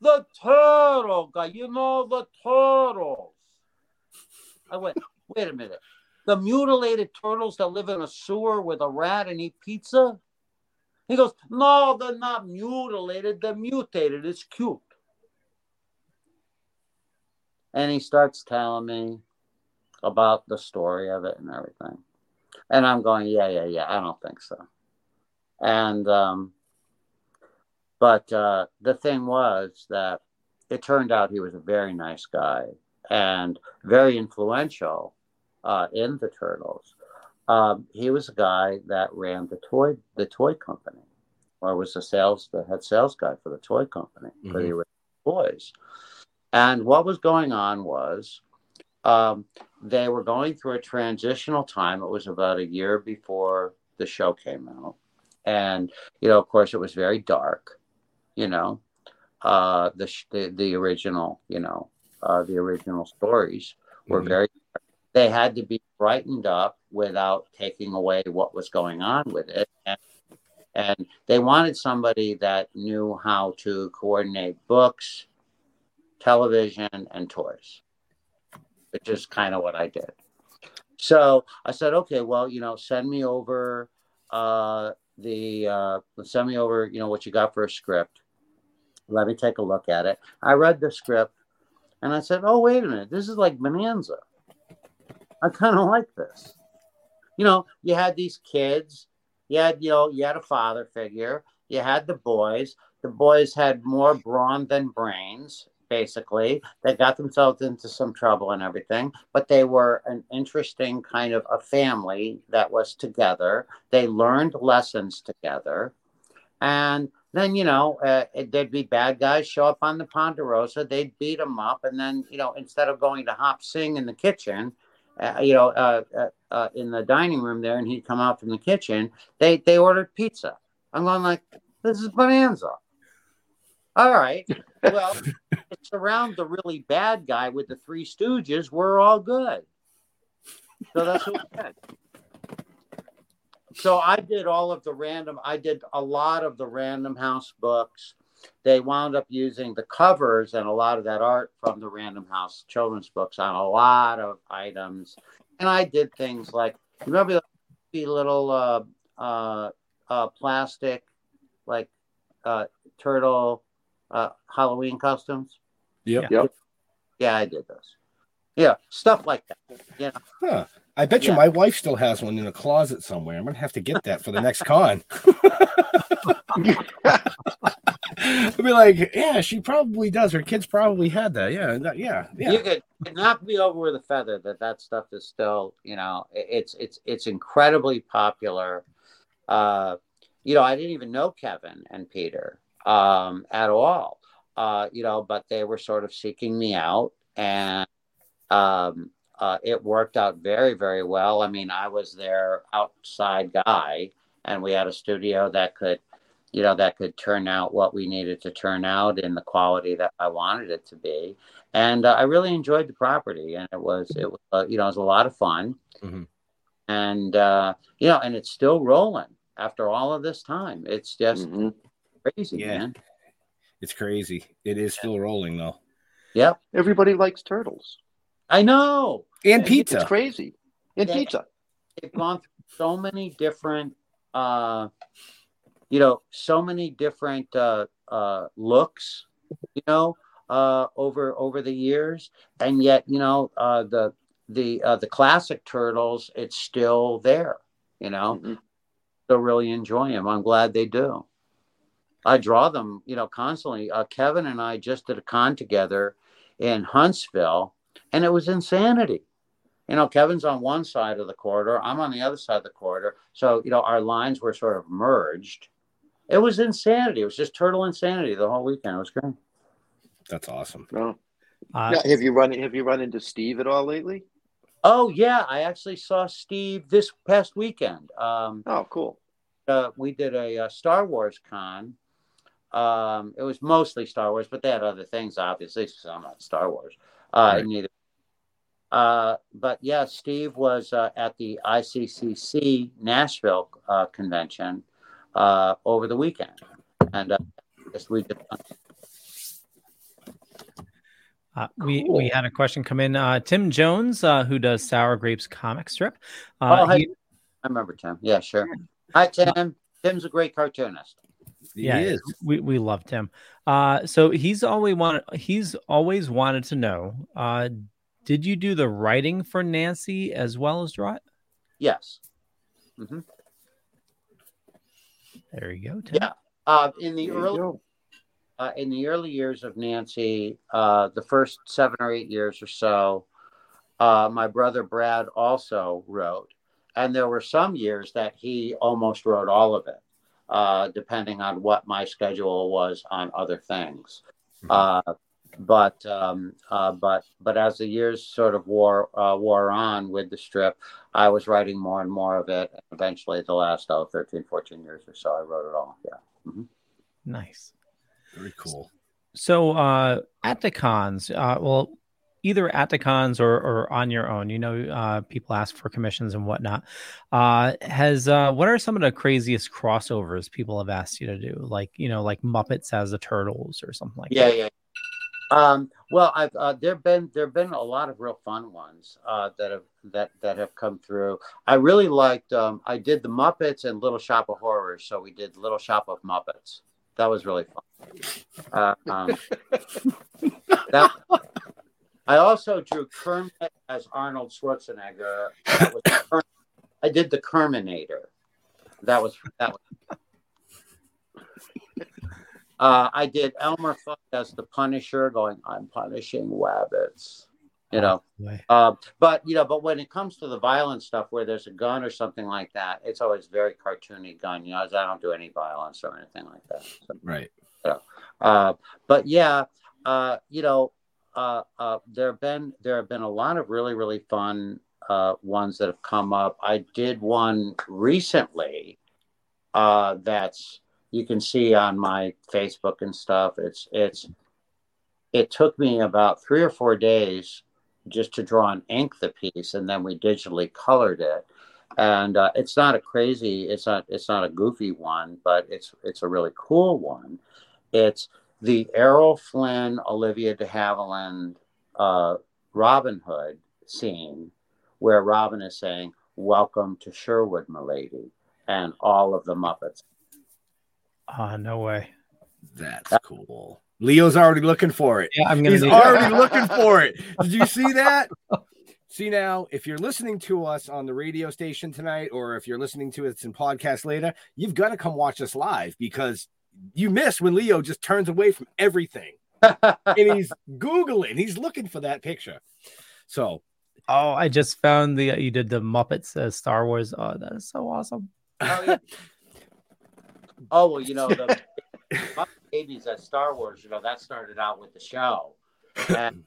The turtle guy. You know the turtles. I went, wait a minute. The mutilated turtles that live in a sewer with a rat and eat pizza? He goes, no, they're not mutilated. They're mutated. It's cute. And he starts telling me about the story of it and everything. And I'm going, yeah, yeah, yeah. I don't think so. And um, but uh, the thing was that it turned out he was a very nice guy and very influential uh, in the Turtles. Um, he was a guy that ran the toy the toy company, or was the sales the head sales guy for the toy company mm-hmm. for the mm-hmm. toys. And what was going on was um, they were going through a transitional time. It was about a year before the show came out. And, you know, of course, it was very dark, you know, uh, the, the, the original, you know, uh, the original stories were mm-hmm. very, they had to be brightened up without taking away what was going on with it. And, and they wanted somebody that knew how to coordinate books, television, and toys which is kind of what I did. So I said, okay, well, you know, send me over uh, the uh, send me over, you know, what you got for a script. Let me take a look at it. I read the script, and I said, oh, wait a minute, this is like Bonanza. I kind of like this. You know, you had these kids. You had, you know, you had a father figure. You had the boys. The boys had more brawn than brains basically. They got themselves into some trouble and everything, but they were an interesting kind of a family that was together. They learned lessons together. And then, you know, uh, there'd be bad guys show up on the Ponderosa, they'd beat them up. And then, you know, instead of going to Hop Sing in the kitchen, uh, you know, uh, uh, uh, in the dining room there, and he'd come out from the kitchen. They they ordered pizza. I'm going like, this is bonanza. All right. Well, it's around the really bad guy with the Three Stooges. We're all good. So that's what we. So I did all of the random. I did a lot of the Random House books. They wound up using the covers and a lot of that art from the Random House children's books on a lot of items. And I did things like remember the little uh, uh, uh, plastic like uh, turtle uh, Halloween costumes. Yep. Yep. Yeah, I did those. Yeah, stuff like that. Yeah. Huh. I bet you my wife still has one in a closet somewhere. I'm gonna have to get that for the next con. I'll be like, yeah, she probably does. Her kids probably had that. Yeah, that- yeah, yeah. You could could not be over with a feather that that stuff is still, you know, it's it's it's incredibly popular. Uh, you know, I didn't even know Kevin and Peter um, at all. Uh, you know, but they were sort of seeking me out, and um, uh, it worked out very, very well. I mean, I was their outside guy, and we had a studio that could, you know, that could turn out what we needed to turn out in the quality that I wanted it to be. And uh, I really enjoyed the property, and it was, it was, uh, you know, it was a lot of fun, Mhm. and uh, you know, and it's still rolling after all of this time. It's just crazy, Yeah. man. It's crazy. It is still rolling though. Yep. Everybody likes turtles. I know. And pizza. It's crazy. And They- pizza. they've gone through so many different uh you know so many different uh uh looks you know uh over over the years and yet you know uh the the uh the classic turtles it's still there you know still really enjoy them i'm glad they do i draw them you know constantly uh kevin and i just did a con together in huntsville and it was insanity you know, Kevin's on one side of the corridor, I'm on the other side of the corridor. So, you know, our lines were sort of merged. It was insanity. It was just turtle insanity the whole weekend. It was great. That's awesome. No. Uh, Now, have you run have you run into Steve at all lately? Oh yeah, I actually saw Steve this past weekend. Um, oh, cool. Uh, we did a, uh Star Wars con. Um, it was mostly Star Wars, but they had other things, obviously. So I'm not Star Wars. Uh, Right. Neither. Uh, but yeah, Steve was uh, at the ICCC Nashville uh, convention uh, over the weekend, and uh, we did. Uh, we we had a question come in. Uh, Tim Jones, uh, who does Sour Grapes comic strip. Uh, oh, hey, he- I remember Tim. Yeah, sure. Hi, Tim. Tim's a great cartoonist. Yeah, we we loved him. Uh, so he's always wanted he's always wanted to know. Uh, did you do the writing for Nancy as well as draw it? Yes. hmm There you go. Tim. Yeah. Uh, in the There early uh, in the early years of Nancy, uh, the first seven or eight years or so, uh, my brother Brad also wrote, and there were some years that he almost wrote all of it, uh, depending on what my schedule was on other things. Uh, but um, uh, but but as the years sort of wore uh, wore on with the strip, I was writing more and more of it. Eventually, the last oh, 13, 14 years or so, I wrote it all. Yeah. Mhm. Nice. Very cool. So uh, at the cons, uh, well, either at the cons or, or on your own, you know, uh, people ask for commissions and whatnot. Uh, has uh, what are some of the craziest crossovers people have asked you to do? Like you know, like Muppets as the Turtles or something like yeah, that. yeah. Um, well, I've uh, there've been there've been a lot of real fun ones uh, that have that that have come through. I really liked. Um, I did the Muppets and Little Shop of Horrors, so we did Little Shop of Muppets. That was really fun. Uh, um, that, I also drew Kermit as Arnold Schwarzenegger. That was Kerm- I did the Kerminator. That was that was. Uh, I did Elmer Fudd as the Punisher, going, "I'm punishing wabbits," you know. Uh, but you know, but when it comes to the violent stuff, where there's a gun or something like that, it's always very cartoony gun. You know, as I don't do any violence or anything like that. So, Right. so, uh, but yeah, uh, you know, uh, uh, there have been there have been a lot of really really fun uh, ones that have come up. I did one recently uh, that's you can see on my Facebook and stuff. It's it's it took me about three or four days just to draw and ink the piece, and then we digitally colored it. And uh, it's not a crazy, it's not it's not a goofy one, but it's it's a really cool one. It's the Errol Flynn, Olivia de Havilland, uh, Robin Hood scene where Robin is saying, "Welcome to Sherwood, milady," and all of the Muppets. Oh, no way. That's cool. Leo's already looking for it. Yeah, I'm gonna He's need- already looking for it. Did you see that? See now, if you're listening to us on the radio station tonight, or if you're listening to us in podcast later, you've got to come watch us live because you miss when Leo just turns away from everything and he's googling. He's looking for that picture. So Oh, I just found the you did the Muppets uh, Star Wars. Oh, that is so awesome. Oh, yeah. oh well, you know the babies at Star Wars. You know that started out with the show, and,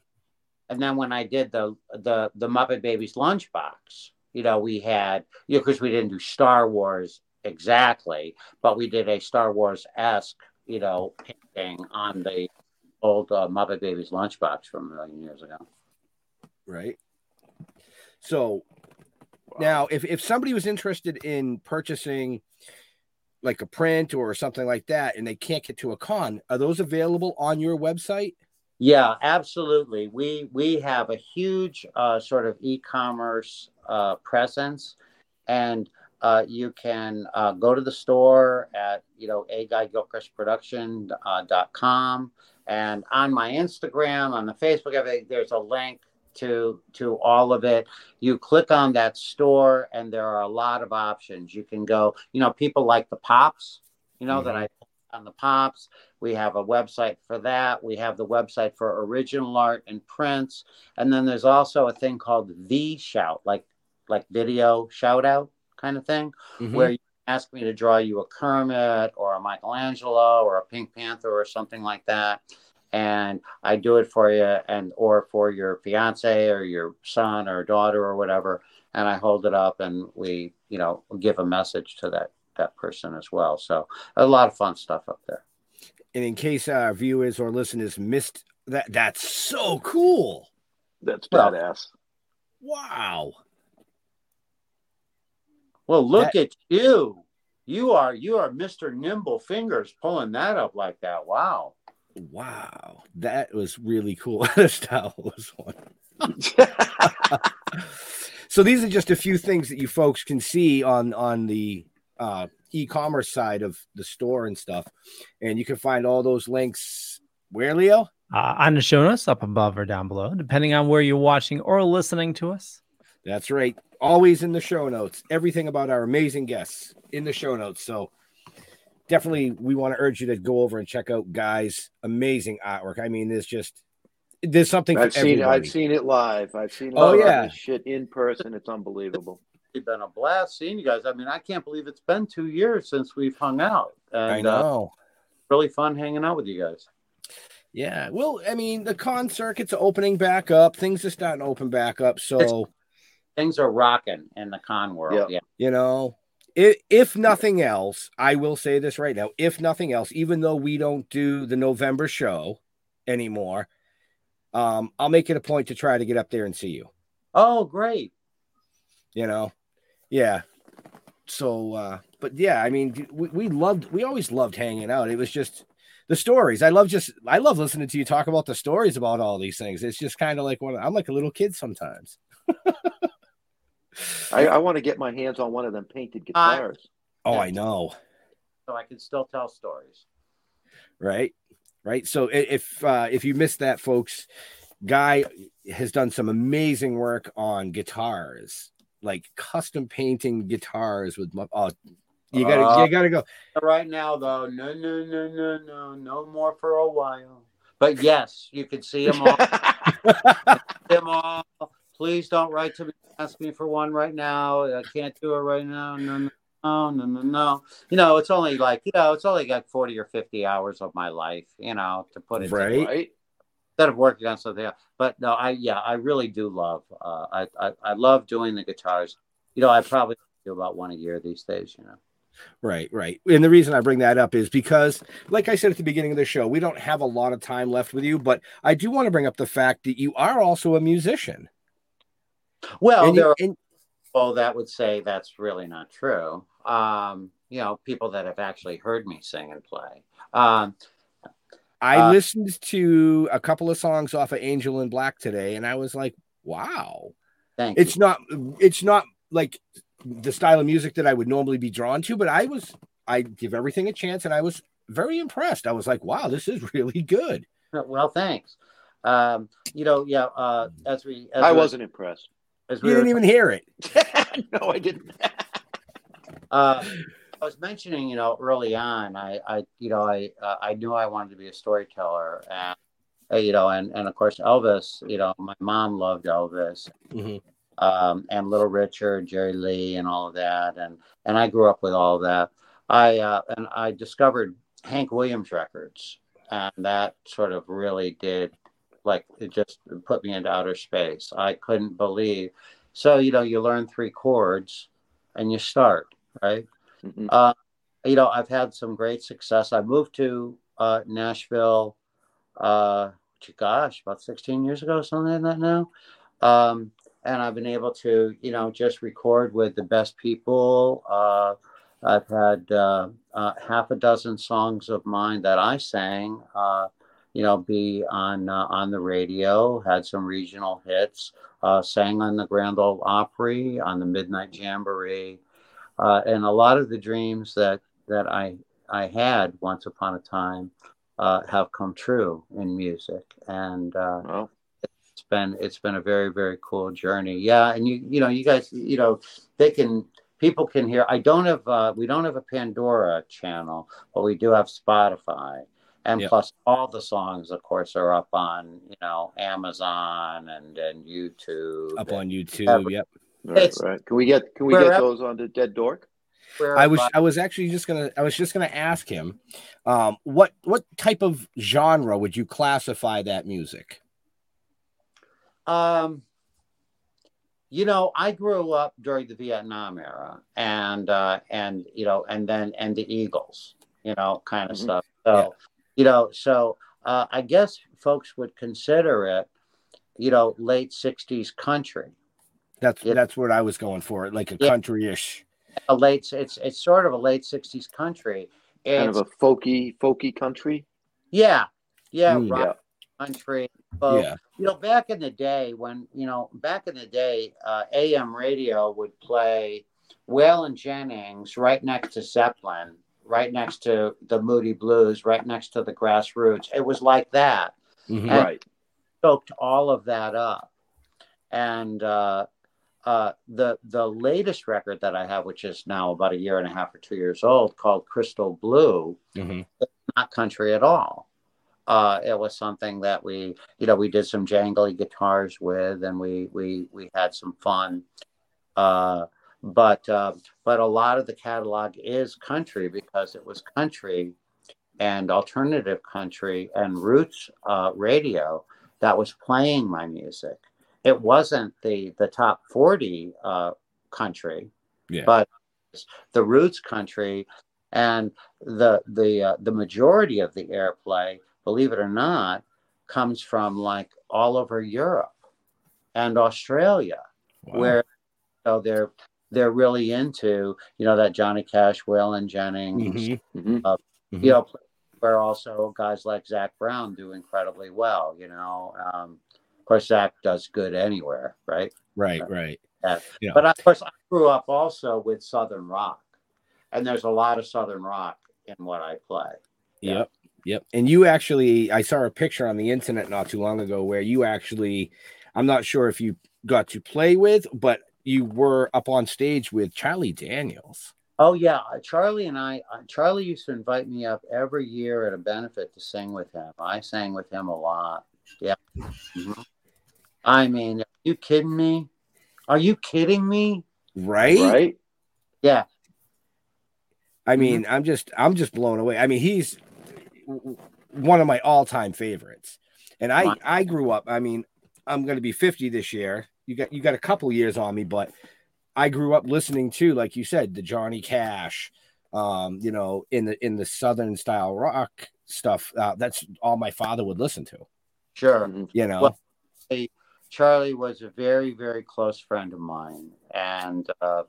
and then when I did the the the Muppet Babies lunchbox, you know we had you know because we didn't do Star Wars exactly, but we did a Star Wars esque you know painting on the old uh, Muppet Babies lunchbox from a million years ago. right? So now, if if somebody was interested in purchasing like a print or something like that, and they can't get to a con, are those available on your website? Yeah, absolutely. We we have a huge uh, sort of e-commerce uh, presence, and uh, you can uh, go to the store at you know a guy Gilchrist production uh, com, and on my Instagram, on the Facebook, everything, there's a link to to all of it. You click on that store, and there are a lot of options. You can go. You know, people like the pops. You know that Mhm. I on the pops. We have a website for that. We have the website for original art and prints. And then there's also a thing called the shout, like like video shout out kind of thing, Mhm. where you ask me to draw you a Kermit or a Michelangelo or a Pink Panther or something like that. And I do it for you and or for your fiance or your son or daughter or whatever. And I hold it up and we, you know, give a message to that that person as well. So a lot of fun stuff up there. And in case our viewers or listeners missed that, that's so cool. That's badass. Wow. Well, look That- at you. You are you are Mr. Nimble Fingers pulling that up like that. Wow. Wow. That was really cool. the Star Wars one. so these are just a few things that you folks can see on on the uh, e-commerce side of the store and stuff and you can find all those links where leo Uh, on the show notes up above or down below, depending on where you're watching or listening to us. That's right always in the show notes everything about our amazing guests in the show notes so definitely we want to urge you to go over and check out guys amazing artwork i mean there's just there's something I've for seen everybody. I've seen it live. I've seen Oh, live yeah. shit in person. It's unbelievable. It's been a blast seeing you guys. I mean, I can't believe it's been two years since we've hung out. And i Uh, know really fun hanging out with you guys. Yeah, well, I mean, the con circuit's opening back up. Things are starting to open back up. So, Things are rocking in the con world. Yeah. you know, if, if nothing else, I will say this right now. If nothing else, even though we don't do the November show anymore, um, I'll make it a point to try to get up there and see you. Oh, great. You know, yeah. So, uh, but yeah, I mean, we, we loved, we always loved hanging out. It was just the stories. I love just, I love listening to you talk about the stories about all these things. It's just kind of like one, I'm like a little kid sometimes. I, I want to get my hands on one of them painted guitars. Oh, I know. So I can still tell stories. right right so if uh if you missed that folks guy has done some amazing work on guitars like custom painting guitars with mu- oh You gotta Uh, you gotta go. Right now, though, no, no, no, no, no, no more for a while. But yes, you can see them all. them all. Please don't write to me. Ask me for one right now. I can't do it right now. No, no, no, no, no, no. You know, it's only like you know, it's only got forty or fifty hours of my life. You know, to put it Right. Right. instead of working on something else. But no, I yeah, I really do love. Uh, I, I I love doing the guitars. You know, I probably do about one a year these days. You know. Right, right. And the reason I bring that up is because, like I said at the beginning of the show, we don't have a lot of time left with you, but I do want to bring up the fact that you are also a musician. Well, And you- there are people that would say that's really not true. Um, you know, people that have actually heard me sing and play. Um, I Uh, listened to a couple of songs off of Angel in Black today, and I was like, wow. Thank it's you. not it's not like the style of music that I would normally be drawn to, but I was I give everything a chance and I was very impressed. I was like, wow, this is really good. well, thanks. Um, you know, yeah. Uh, as we, as I we- wasn't impressed. As You we were didn't even hear it. no, I didn't. uh, I was mentioning, you know, early on, I, I, you know, I, uh, I knew I wanted to be a storyteller, and uh, you know, and and of course Elvis, you know, my mom loved Elvis, Mhm. um, and Little Richard, Jerry Lee, and all of that, and and I grew up with all of that. I uh, and I discovered Hank Williams records, and that sort of really did, like, it just put me into outer space. I couldn't believe. So you know, you learn three chords, and you start right. Mhm. Uh, you know, I've had some great success. I moved to uh, Nashville, uh, gosh, about 16 years ago, something like that now. Um, and I've been able to, you know, just record with the best people. Uh, I've had uh, uh, half a dozen songs of mine that I sang, uh, you know, be on uh, on the radio. Had some regional hits. Uh, sang on the Grand Ole Opry, on the Midnight Jamboree uh, and a lot of the dreams that that I I had once upon a time uh, have come true in music, and uh, it's been it's been a very very cool journey. Yeah, and you you know you guys you know they can people can hear. I don't have uh, we don't have a Pandora channel, but we do have Spotify. And Yep. plus, all the songs, of course, are up on you know Amazon and and YouTube. Up on YouTube. every- Yep. right, right. Can we get can we get wherever- those the Dead Dork? I was I was actually just gonna I was just gonna ask him, um, what what type of genre would you classify that music? Um, you know, I grew up during the Vietnam era, and uh, and you know, and then and the Eagles, you know, kind of Mhm. stuff. So, Yeah. You know, so uh, I guess folks would consider it, you know, late '60s country. That's Yeah. that's what I was going for, like a Yeah. country-ish. A late, it's it's sort of a late '60s country. Kind of a folky folky country. yeah, yeah, Mm. rock country. folk. Yeah. you know back in the day when you know back in the day uh, am radio would play waylon jennings right next to zeppelin right next to the moody blues right next to the grassroots it was like that Mhm. And- Right. soaked all of that up and uh, uh, the the latest record that i have which is now about a year and a half or two years old called crystal blue Mhm. not country at all. Uh, it was something that we, you know, we did some jangly guitars with, and we we we had some fun. Uh, but uh, but a lot of the catalog is country because it was country and alternative country and roots uh, radio that was playing my music. It wasn't the the top forty uh, country, Yeah. but the roots country and the the uh, the majority of the airplay believe it or not comes from like all over Europe and Australia Wow. where you know they're they're really into you know that Johnny Cash, Waylon Jennings, Mhm. Mhm. uh, Mhm. you know where also guys like Zac Brown do incredibly well. You know, um, of course Zac does good anywhere, right? Right, right. Yeah. Yeah. But of course, I grew up also with Southern rock, and there's a lot of Southern rock in what I play. Yeah. Yep. Yep. And you actually, I saw a picture on the internet not too long ago where you actually, I'm not sure if you got to play with, but you were up on stage with Charlie Daniels. Oh yeah, Charlie and I. Uh, Charlie used to invite me up every year at a benefit to sing with him. I sang with him a lot. Yeah. Mhm. I mean, are you kidding me? Are you kidding me? Right? Right? Yeah. I mean, I'm just I'm just blown away. I mean, he's one of my all-time favorites. And I Wow. I grew up, I mean, I'm going to be 50 this year. You got you got a couple years on me, but I grew up listening to like you said, the Johnny Cash um, you know, in the in the southern style rock stuff. Uh, that's all my father would listen to. Sure. You know. Well, hey, Charlie was a very, very close friend of mine, and uh,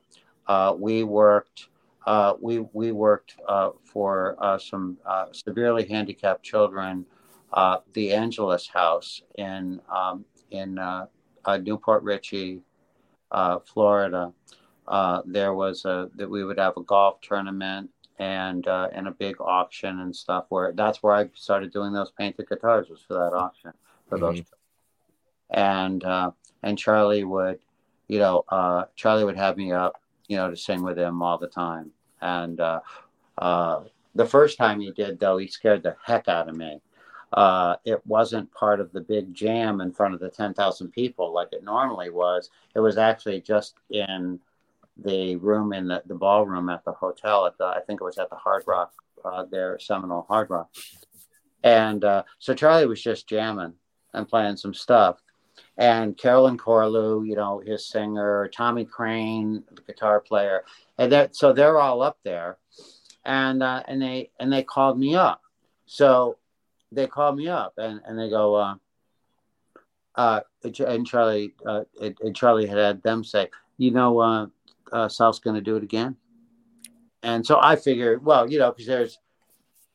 uh, we worked. Uh, we we worked uh, for uh, some uh, severely handicapped children, uh, the Angelus House in um, in uh, New Port Richey, uh, Florida. Uh, there was a that we would have a golf tournament and uh, and a big auction and stuff. Where that's where I started doing those painted guitars was for that auction for those. And uh, and Charlie would, you know, uh, Charlie would have me up, you know, to sing with him all the time. And uh, uh, the first time he did, though, he scared the heck out of me. Uh, it wasn't part of the big jam in front of the 10,000 people like it normally was. It was actually just in the room in the, the ballroom at the hotel at the, I think it was at the Hard Rock, uh, there, Seminole Hard Rock. And uh, so Charlie was just jamming and playing some stuff. And Carolyn Corlew, you know, his singer, Tommy Crain, the guitar player, and that so they're all up there, and uh, and they and they called me up. So they called me up and, and they go, uh, uh, and Charlie uh, and Charlie had had them say, you know, uh, uh, going to do it again. And so I figured, well, you know, because there's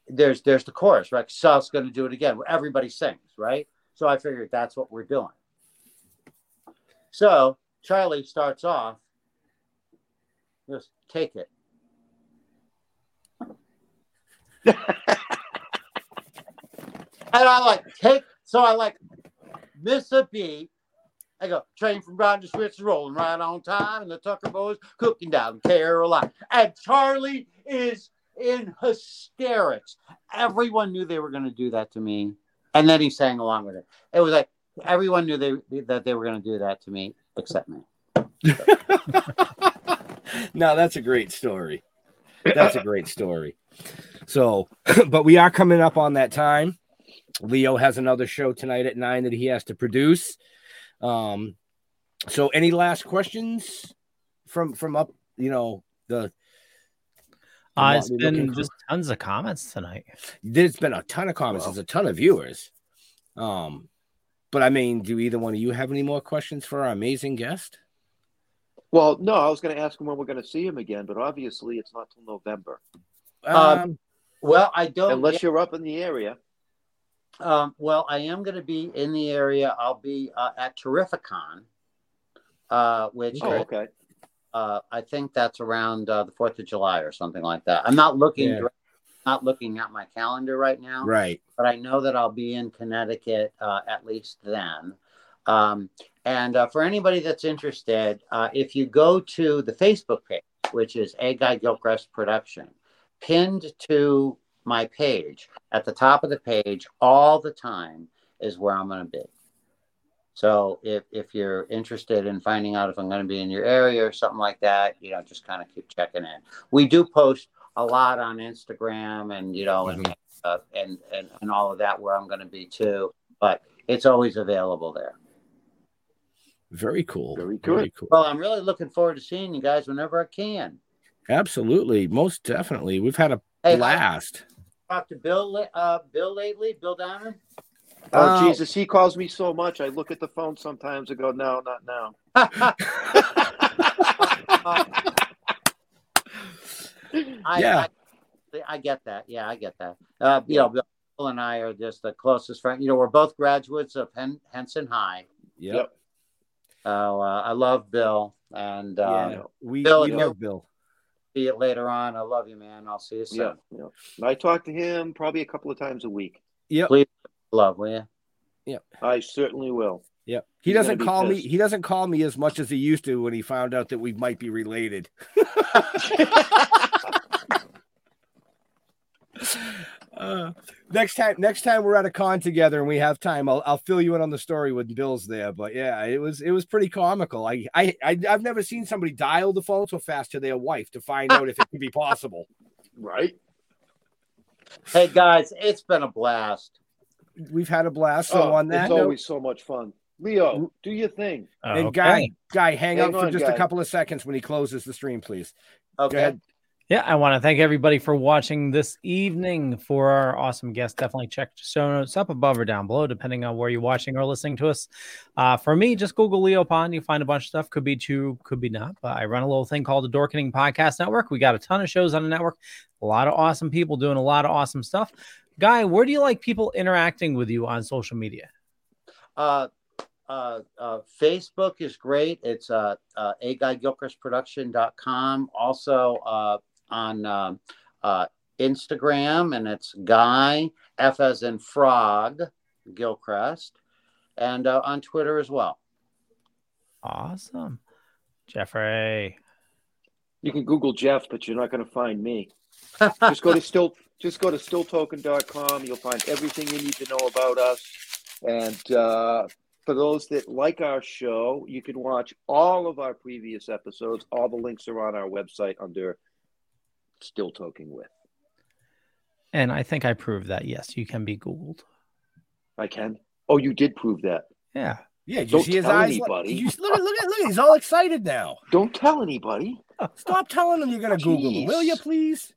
there's there's the chorus, right? South's going to do it again, everybody sings, right? So I figured that's what we're doing. So Charlie starts off, just take it. and I like take, so I like miss a beat. I go, train from Grinderswitch rolling right on time, and the Tucker boys cooking down in Carolina. And Charlie is in hysterics. Everyone knew they were going to do that to me, and then he sang along with it. It was like everyone knew they that they were going to do that to me except me. no, that's a great story. That's a great story. So, but we are coming up on that time. Leo has another show tonight at nine that he has to produce. Um, so any last questions from from up, you know, the Uh, it's what we're been for? just tons of comments tonight. there's been a ton of comments, there's a ton of viewers. Um, but I mean, do either one of you have any more questions for our amazing guest? Well, no, I was going to ask him when we're going to see him again, but obviously it's not till November. Um, well, I don't. Unless you're up in the area. Um, well, I am going to be in the area. I'll be uh, at Terrificon, uh, which Oh, okay. uh, I think that's around uh, the Fourth of July or something like that. I'm not looking, Yeah. direct- not looking at my calendar right now, Right. But I know that I'll be in Connecticut uh, at least then. Um, and uh, for anybody that's interested, uh, if you go to the Facebook page, which is A Guy Gilchrist Production, pinned to my page at the top of the page all the time is where I'm going to be. So if, if you're interested in finding out if I'm going to be in your area or something like that, you know, just kind of keep checking in. We do post a lot on Instagram and, you know, and, uh, and, and, and all of that where I'm going to be too, but it's always available there. Very cool. Very Very cool. Well, I'm really looking forward to seeing you guys whenever I can. Absolutely. Most definitely. We've had a Hey, blast. Talked to Bill, uh, Bill lately, Bill Diamond. Oh, Uh, Jesus, he calls me so much. I look at the phone sometimes and go, no, not now. I, Yeah. I, I get that. Yeah, I get that. Uh, you know, Bill and I are just the closest friends. You know, we're both graduates of Hen- Henson High. Yep. So uh, I love Bill, and uh, Yeah, we, Bill, we love you Bill. See it later on. I love you, man. I'll see you soon. Yeah, yeah. I talk to him probably a couple of times a week. Yeah. Please, love, will you? Yep. I certainly will. Yeah. He He's doesn't be call me. He doesn't call me as much as he used to when he found out that we might be related. Uh, next time, next time we're at a con together and we have time, I'll, I'll fill you in on the story when Bill's there. But yeah, it was it was pretty comical. I I, I I've never seen somebody dial the phone so fast to their wife to find out if it could be possible. Right. Hey guys, it's been a blast. We've had a blast. So Oh, on that it's note, always so much fun. Leo, do your thing. and guy guy, hang, Hang out for just guy. a couple of seconds when he closes the stream, please. Okay. Yeah, I want to thank everybody for watching this evening. For our awesome guests, definitely check show notes up above or down below, depending on where you're watching or listening to us. Uh, for me, just Google Leo Pond. You find a bunch of stuff. Could be true, could be not. But I run a little thing called the Dorkening Podcast Network. We got a ton of shows on the network. A lot of awesome people doing a lot of awesome stuff. Guy, where do you like people interacting with you on social media? Uh, uh, uh, Facebook is great. It's uh, uh, a guy production.com. Also uh, on um uh, Instagram, and it's Guy F as in Frog Gilchrist, and uh, on Twitter as well. Awesome. Jeffrey. You can Google Jeff, but you're not going to find me. just go to still just go to stilltalking.com. You'll find everything you need to know about us. And uh, for those that like our show, you can watch all of our previous episodes. All the links are on our website under Still talking With. And I think I proved that. Yes, you can be Googled. I can. Oh, you did prove that. Yeah. Yeah, did Don't see his tell eyes? anybody. Did you look at look at look at he's all excited now. Don't tell anybody. Stop telling him you're gonna Google him, will you please?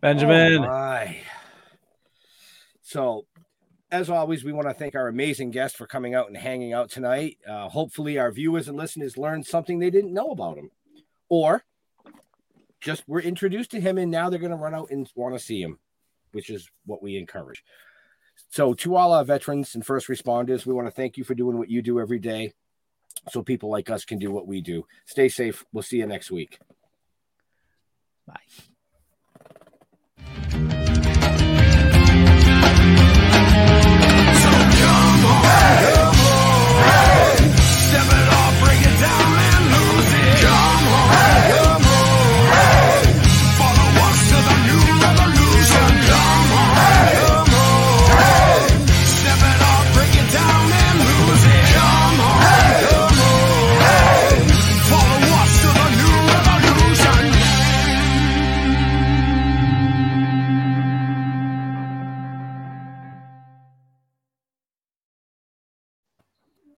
Benjamin. Oh. So, as always, we want to thank our amazing guests for coming out and hanging out tonight. Uh, hopefully, our viewers and listeners learned something they didn't know about him, or just were introduced to him and now they're going to run out and want to see him, which is what we encourage. So, to all our veterans and first responders, we want to thank you for doing what you do every day so people like us can do what we do. Stay safe. We'll see you next week. Bye.